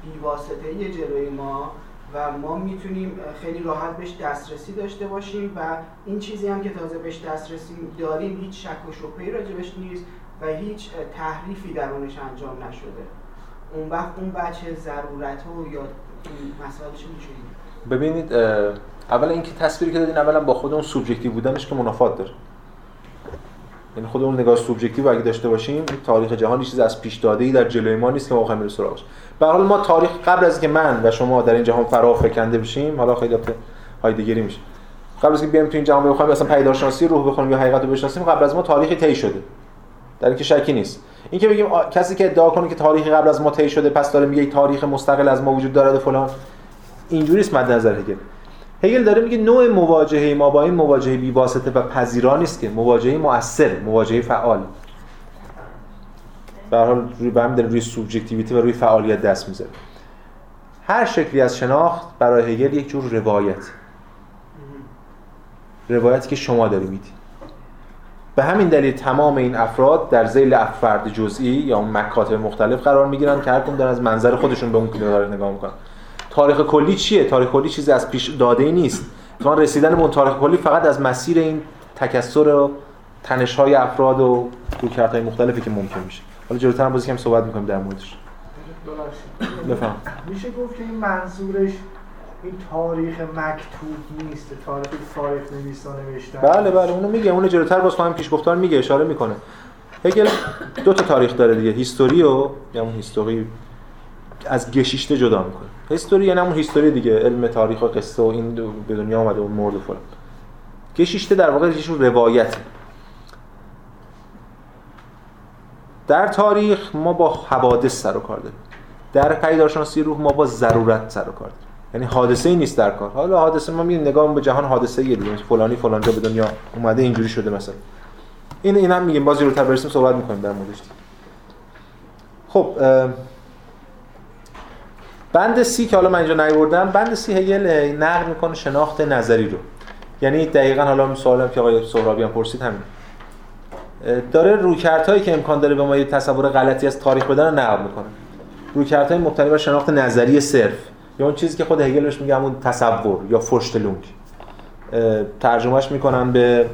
بیواسطه یه جلوی ما. و ما می‌تونیم خیلی راحت بهش دسترسی داشته باشیم و این چیزی هم که تازه بهش دسترسی داریم هیچ شک و شبهه‌ای راجبش نیست و هیچ تحریفی درونش انجام نشده. اون وقت اون بچه ضرورت و یا مسائلش میشه ببینید اولا اینکه تصویری که دادین اولا با خود اون سوبژکتیو بودنش که منافات داره. یعنی خود اون نگاه سوبژکتیو اگه داشته باشیم تاریخ جهان چیز از پیش داده ای در جلوی ما نیست که ما بخوایم سراغش. به حال ما تاریخ قبل از اینکه من و شما در این جهان فرا فکنده بشیم حالا خیلی البته هایدگری میشه. قبل از اینکه بیایم تو این جهان بخوایم مثلا پیدارشناسی روح بخونیم یا حقیقت رو بشناسیم قبل از ما تاریخی طی شده. در اینکه شکی نیست. اینکه بگیم آ، کسی که ادعا کنه که تاریخی قبل از ما طی شده پس داره میگه تاریخ مستقل از ما وجود دارد و فلان اینجوری است مد نظر هگل. هگل داره میگه نوع مواجهه ما با این مواجهه بی واسطه و پذیرا نیست که. مواجهه مؤثر مواجهه فعال. به حال روی بهم داره روی سوبژکتیویته و روی فعالیت دست می‌ذاره هر شکلی از شناخت برای هگل یک جور روایت. روایتی که شما داری میدی. به همین دلیل تمام این افراد در ذیل فرد جزئی یا مکاتب مختلف قرار می‌گیرن که هر کدوم از منظر خودشون به اون داره نگاه می‌کنن. تاریخ کلی چیه؟ تاریخ کلی چیزی از پیش داده ای نیست. اتفاقا رسیدن به اون تاریخ کلی فقط از مسیر این تکثر و تنش های افراد و رویکردهای مختلفی که ممکن میشه. حالا جلوتر هم باز کم صحبت می‌کنیم در موردش. بفهم میشه گفت که این منظورش این تاریخ مکتوب نیست تاریخ تاریخ نویسا نوشتن. بله بله اونو میگه. اونو جلوتر باز خواهم پیش گفتار میگه اشاره می‌کنه. هگل دو تا تاریخ داره دیگه هیستوری و یا اون هیستوری از گشیشته جدا می‌کنه. هیستوری یعنی همون هیستوری دیگه علم تاریخ و قصه و این به دنیا آمده اون مرد و فلان. گشیشته در واقع یه روایته. در تاریخ ما با حوادث سر و کار داریم. در پیدارشناسی روح ما با ضرورت سر و کار داریم. یعنی حادثه ای نیست در کار. حالا حادثه ما میگیم نگاه به جهان حادثه ای دیگه فلانی فلان جا به دنیا اومده اینجوری شده مثلا. این این هم میگیم باز رو برسیم صحبت می‌کنیم در موردش. خب بند سی که حالا من اینجا نیوردم بند سی هگل نقد می‌کنه شناخت نظری رو. یعنی دقیقا حالا سوالم که آقای سهرابی هم پرسید همین. داره رویکردهایی که امکان داره به ما یه تصور غلطی از تاریخ بدن رو نقد می‌کنه. رویکردهای مبتنی بر شناخت نظری صرف. یا اون چیزی که خود هگل بهش میگه همون تصور یا فرشتلونگ ترجمهش می‌کنم به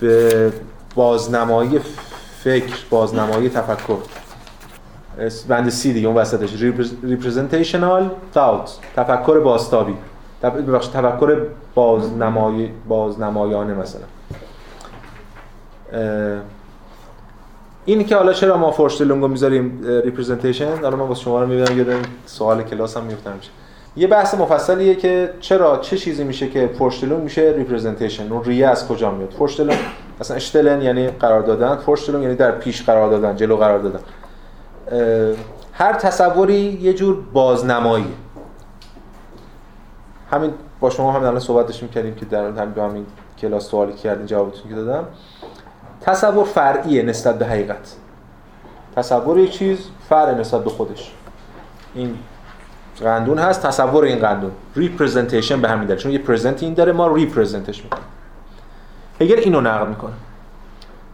به بازنمایی فکر بازنمایی تفکر. بند سی دیگه اون وسطش. Representational thought تفکر بازتابی ببخشید تفکر بازنمایی بازنمایانه مثلا. این که حالا چرا ما Vorstellung و می‌ذاریم representation حالا من واسه شما رو می‌بینم یه سوال کلاس هم میفتم میشه یه بحث مفصلیه که چرا چه چیزی میشه که Vorstellung میشه representation اون re یه از کجا میاد؟ Vorstellung اصلا stellen یعنی قرار دادن Vorstellung یعنی در پیش قرار دادن جلو قرار دادن هر تصوری یه جور بازنمایی همین با شما هم الان صحبت داشتیم کردیم که در همین کلاس سوالی کردین جوابتون که دادم. تصور فرعیه نسبت به حقیقت. تصور یک چیز فرع نسبت به خودش. این قندون هست تصور این قندون. representation به همین دلیل. چون یه present این داره ما represent ش می‌کنیم. هگل اینو نقد می‌کنه.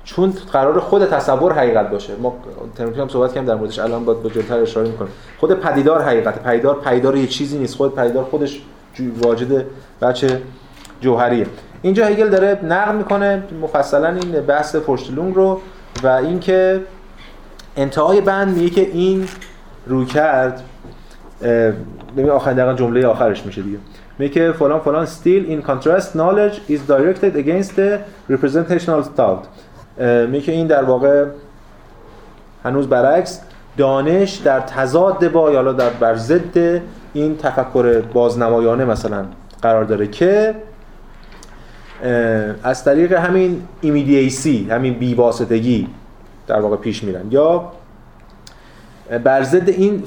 چون قرار خود تصور حقیقت باشه. ما ترم پیش هم صحبت کردیم در موردش الان باید با جلوتر اشاره می‌کنیم. خود پدیدار حقیقت پدیدار پدیدار یه چیزی نیست. خود پدیدار خودش واجد بچه جوهریه. اینجا هگل داره نقد می‌کنه مفصلا این بحث فرشتلونگ رو و اینکه انتهای بند میگه که این روی کرد ببین آخر دقیقا جمله آخرش میشه دیگه. میگه فلان فلان still in contrast knowledge is directed against the representational thought. میگه این در واقع هنوز برعکس دانش در تضاد با یا در بر ضد این تفکر بازنمایانه مثلا قرار داره که از طریق همین ایمیدییسی همین بیواسطگی در واقع پیش میرن. یا بر ضد این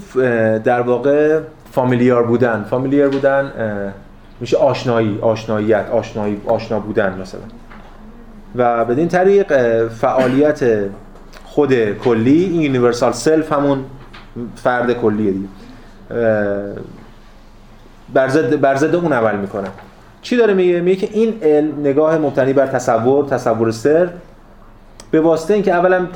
در واقع فامیلیار بودن. فامیلیار بودن میشه آشنایی آشناییت آشنایی آشنا بودن مثلا. و بدین طریق فعالیت خود کلی این universal self همون فرد کلیه دیگه. بر ضد اون عمل می‌کنه چی داره میگه؟ میگه که این علم نگاه مبتنی بر تصور تصور سر به واسطه اینکه اولا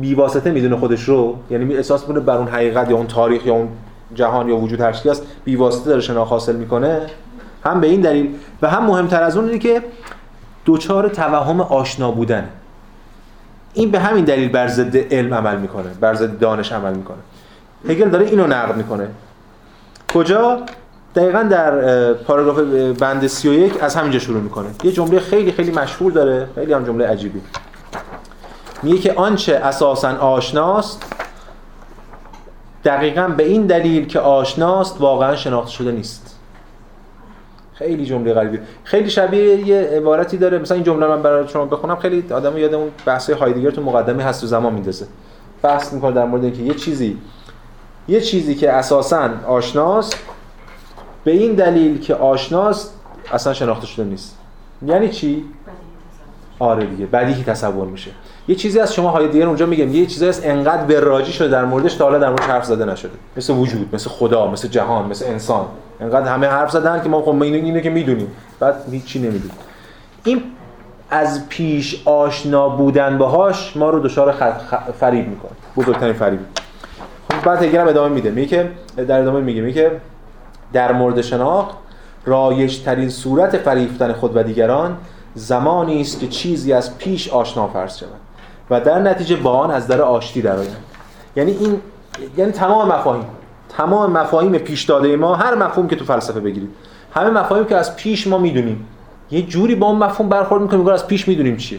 بی واسطه می‌دونه خودش رو یعنی احساس می‌کنه بر اون حقیقت یا اون تاریخ یا اون جهان یا وجود هر است بی واسطه داره شناخت حاصل می‌کنه. هم به این دلیل و هم مهمتر از اون اینه که دوچار توهم آشنا بودن. این به همین دلیل بر ضد علم عمل می‌کنه بر ضد دانش عمل می‌کنه. هگل داره اینو نقد می‌کنه. کجا؟ دقیقا در پاراگراف بند 31 از همینجا شروع می‌کنه. یه جمله خیلی خیلی مشهور داره خیلی هم جمله عجیبی. میگه که آنچه اساسا آشناست دقیقا به این دلیل که آشناست واقعا شناخته شده نیست. خیلی جمله غریبی خیلی شبیه یه عبارتی داره مثلا این جمله من برای شما بخونم خیلی آدم یاد اون بحث هایدگر تو مقدمه هست و زمان میندازه. بحث می‌کنه در مورد اینکه یه چیزی یه چیزی که اساسا آشناست به این دلیل که آشناست اصلا شناخته شده نیست. یعنی چی؟ آره دیگه بدیهی تصور میشه. یه چیزی از شما های دیگر اونجا میگم یه چیزی از انقدر براجی شده در موردش تا حالا در موردش حرف زده نشده. مثل وجود مثل خدا مثل جهان مثل انسان. انقدر همه حرف زدن که ما خب اینو اینه که می‌دونیم. بعد هیچی نمی‌دونیم. این از پیش آشنا بودن باهاش ما رو دچار فریب می‌کنه. بزرگترین فریب. خب بعد هگل ادامه میده. میگه که در ادامه میگه. میگه در مورد شناخت رایج ترین صورت فریفتن خود و دیگران زمانی است که چیزی از پیش آشنا فرض شود و در نتیجه با آن از در آشتی درآیند. یعنی این یعنی تمام مفاهیم. تمام مفاهیم پیش داده ما هر مفهوم که تو فلسفه بگیرید همه مفاهیم که از پیش ما می‌دونیم. یه جوری با اون مفهوم برخورد می‌کنیم از پیش می‌دونیم چیه.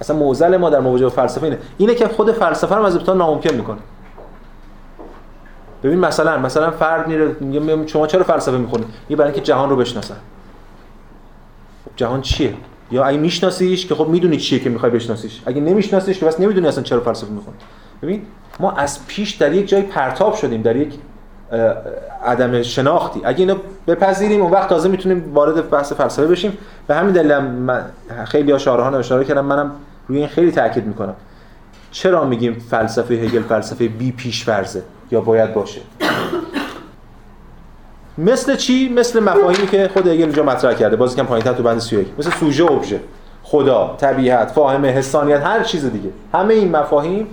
اصلا معضل ما در مواجهه با فلسفه اینه. اینه که خود فلسفه رو از ابتدا ناممکن می‌کنه. ببین مثلا مثلا فرد میره میگه شما چرا فلسفه می‌خونید میگه برای اینکه جهان رو بشناسن. خب جهان چیه؟ یا اگه میشناسیش که خب می‌دونی چیه که می‌خوای بشناسیش. اگه نمیشناسیش که بس نمی‌دونی اصلا چرا فلسفه می‌خونی. ببین ما از پیش در یک جای پرتاب شدیم در یک عدم شناختی. اگه اینو بپذیریم اون وقت تازه می‌تونیم وارد بحث فلسفه بشیم. به همین دلیل من خیلی ها شارحان اشاره کردم منم روی این خیلی تاکید می‌کنم. چرا میگیم فلسفه هگل فلسفه بی پیش فرضه یا باید باشه؟ مثل چی؟ مثل مفاهیمی که خود هگل اینجا مطرح کرده. بازی کم پایینتر تو بند 31 مثل سوژه ابژه خدا طبیعت فاهمه حسانیت هر چیز دیگه. همه این مفاهیم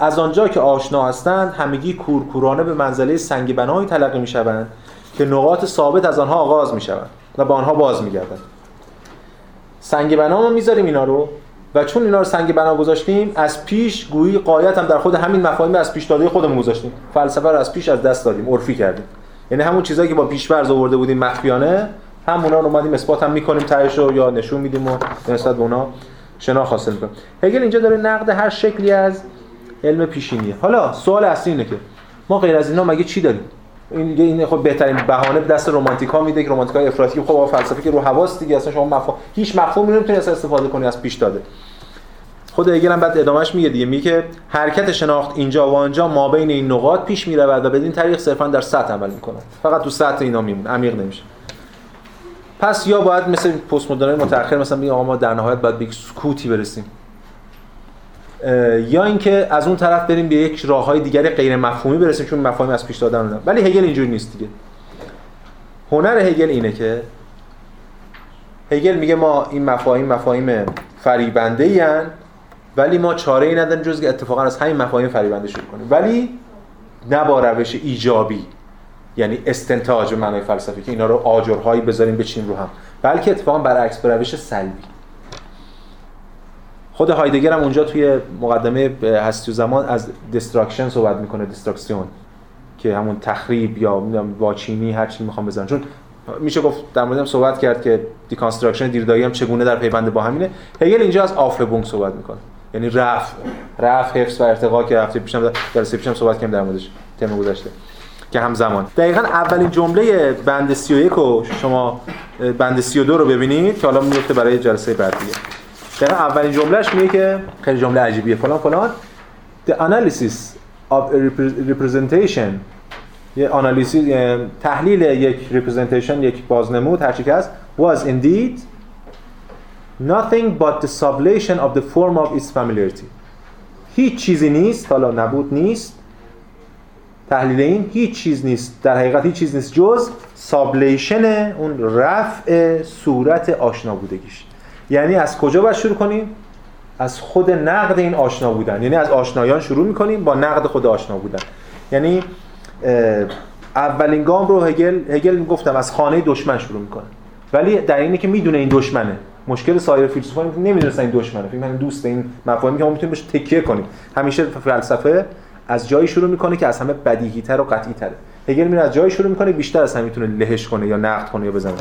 از آنجا که آشنا هستند همگی کورکورانه به منزله سنگ بنایی تلقی می‌شوند که نقاط ثابت از آنها آغاز می‌شوند و به آنها باز میگردند سنگ بنا ما می‌ذاریم اینا رو و چون اینا رو سنگ بنا گذاشتیم از پیش گویی قایت هم در خود همین مفاهیم از پیش داده خودمون گذاشتیم. فلسفه رو از پیش از دست دادیم عرفی کردیم. یعنی همون چیزایی که با پیش‌فرض آورده بودیم مخفیانه همونا رو اومدیم اثبات هم می‌کنیم تهش رو یا نشون میدیم و نسبت به اونا شناخت حاصل می‌کنیم. هگل اینجا داره نقد هر شکلی از علم پیشینیه. حالا سوال اصلی اینه که ما غیر از اینا مگه چی داریم؟ این این خب بهترین بهانه به دست رمانتیکا میده که رمانتیکای افراطی خب فلسفه که رو حواس دیگه اصلا شما مفهوم هیچ مفهومی نمی‌تونی اصلا استفاده کنی از پیش داده. خود هگل هم بعد ادامهش میگه دیگه میگه حرکت شناخت اینجا و آنجا ما بین این نقاط پیش می‌رود و بدین طریق صرفا در سطح عمل می‌کنه. فقط تو سطح اینا میمونه عمیق نمیشه. پس یا باید مثل پست مدرن متأخر مثلا میگه آقا ما در نهایت باید به سکوتی برسیم. یا اینکه از اون طرف بریم به یک راههای دیگری غیر مفهومی برسیم چون مفاهیم از پیش دادن ولی هگل اینجوری نیست دیگه. هنر هگل اینه که هگل میگه ما این مفاهیم مفاهیم فریبنده ای ولی ما چاره ای نداریم جز که اتفاقا از همین مفاهیم فریبنده شروع کنیم. ولی نه با روش ایجابی یعنی استنتاج به معنای فلسفی که اینا رو آجرهایی بذاریم بچینیم رو هم. بلکه اتفاقا برعکس به روش سلبی. خود هایدگر هم اونجا توی مقدمه هستی و زمان از destruction صحبت می‌کنه Destruktion که همون تخریب یا واچینی هر چی می‌خوام بزنن چون میشه گفت در موردم صحبت کرد که deconstruction دریدایی هم چگونه در پیوند با همینه. هگل اینجا از Aufhebung صحبت می‌کنه. یعنی رفع رفع حفظ و ارتقا که هفته پیشم جلسه پیشم صحبت کردیم در موردش تم گذشته که همزمان. دقیقا اولین جمله بند 31 رو شما بند 32 رو ببینید که حالا میفته برای جلسه بعدیه دقیقا اولین جملهش میگه که خیلی جمله عجیبیه. فلان فلان. The analysis of a representation یه آنالیزی تحلیل یک representation یک بازنمود هر چی که هست was indeed nothing but the sublation of the form of its familiarity. هیچ چیزی نیست حالا نبود نیست. تحلیل این هیچ چیز نیست. در حقیقت هیچ چیز نیست جز سابلیشن اون رفع صورت آشنا بودگیش. یعنی از کجا باید شروع کنیم؟ از خود نقد این آشنا بودن. یعنی از آشنایان شروع می‌کنیم با نقد خود آشنا بودن. یعنی اولین گام رو هگل هگل می‌گفتم از خانه دشمن شروع می‌کنه. ولی در اینه که می‌دونه این دشمنه. مشکل سایر فیلسوفان نمی‌دونستن این دشمنه. فکر دوست این مفاهیمی که ما می‌تونیم بهش تکیه کنیم. همیشه فلسفه از جایی شروع می‌کنه که از همه بدیهی تر و قطعی تره هگل میره از جایی شروع می‌کنه بیشتر از هم می‌تونه لهش کنه یا نقد کنه یا بزنه.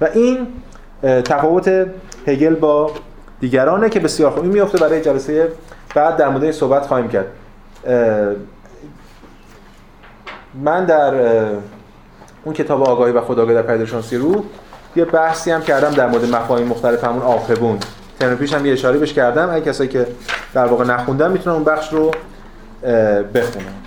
و این تفاوت هگل با دیگرانه که بسیار خوبی میفته برای جلسه بعد در مورد صحبت خواهیم کرد. من در اون کتاب آگاهی و خودآگاهی در پدیدارشناسی روح یه بحثی هم کردم در مورد مفاهیم مختلف همون آفبون ترم پیش هم یه اشاره بهش کردم. اگه کسایی که در واقع نخوندن می‌تونن اون بخش رو بخونن.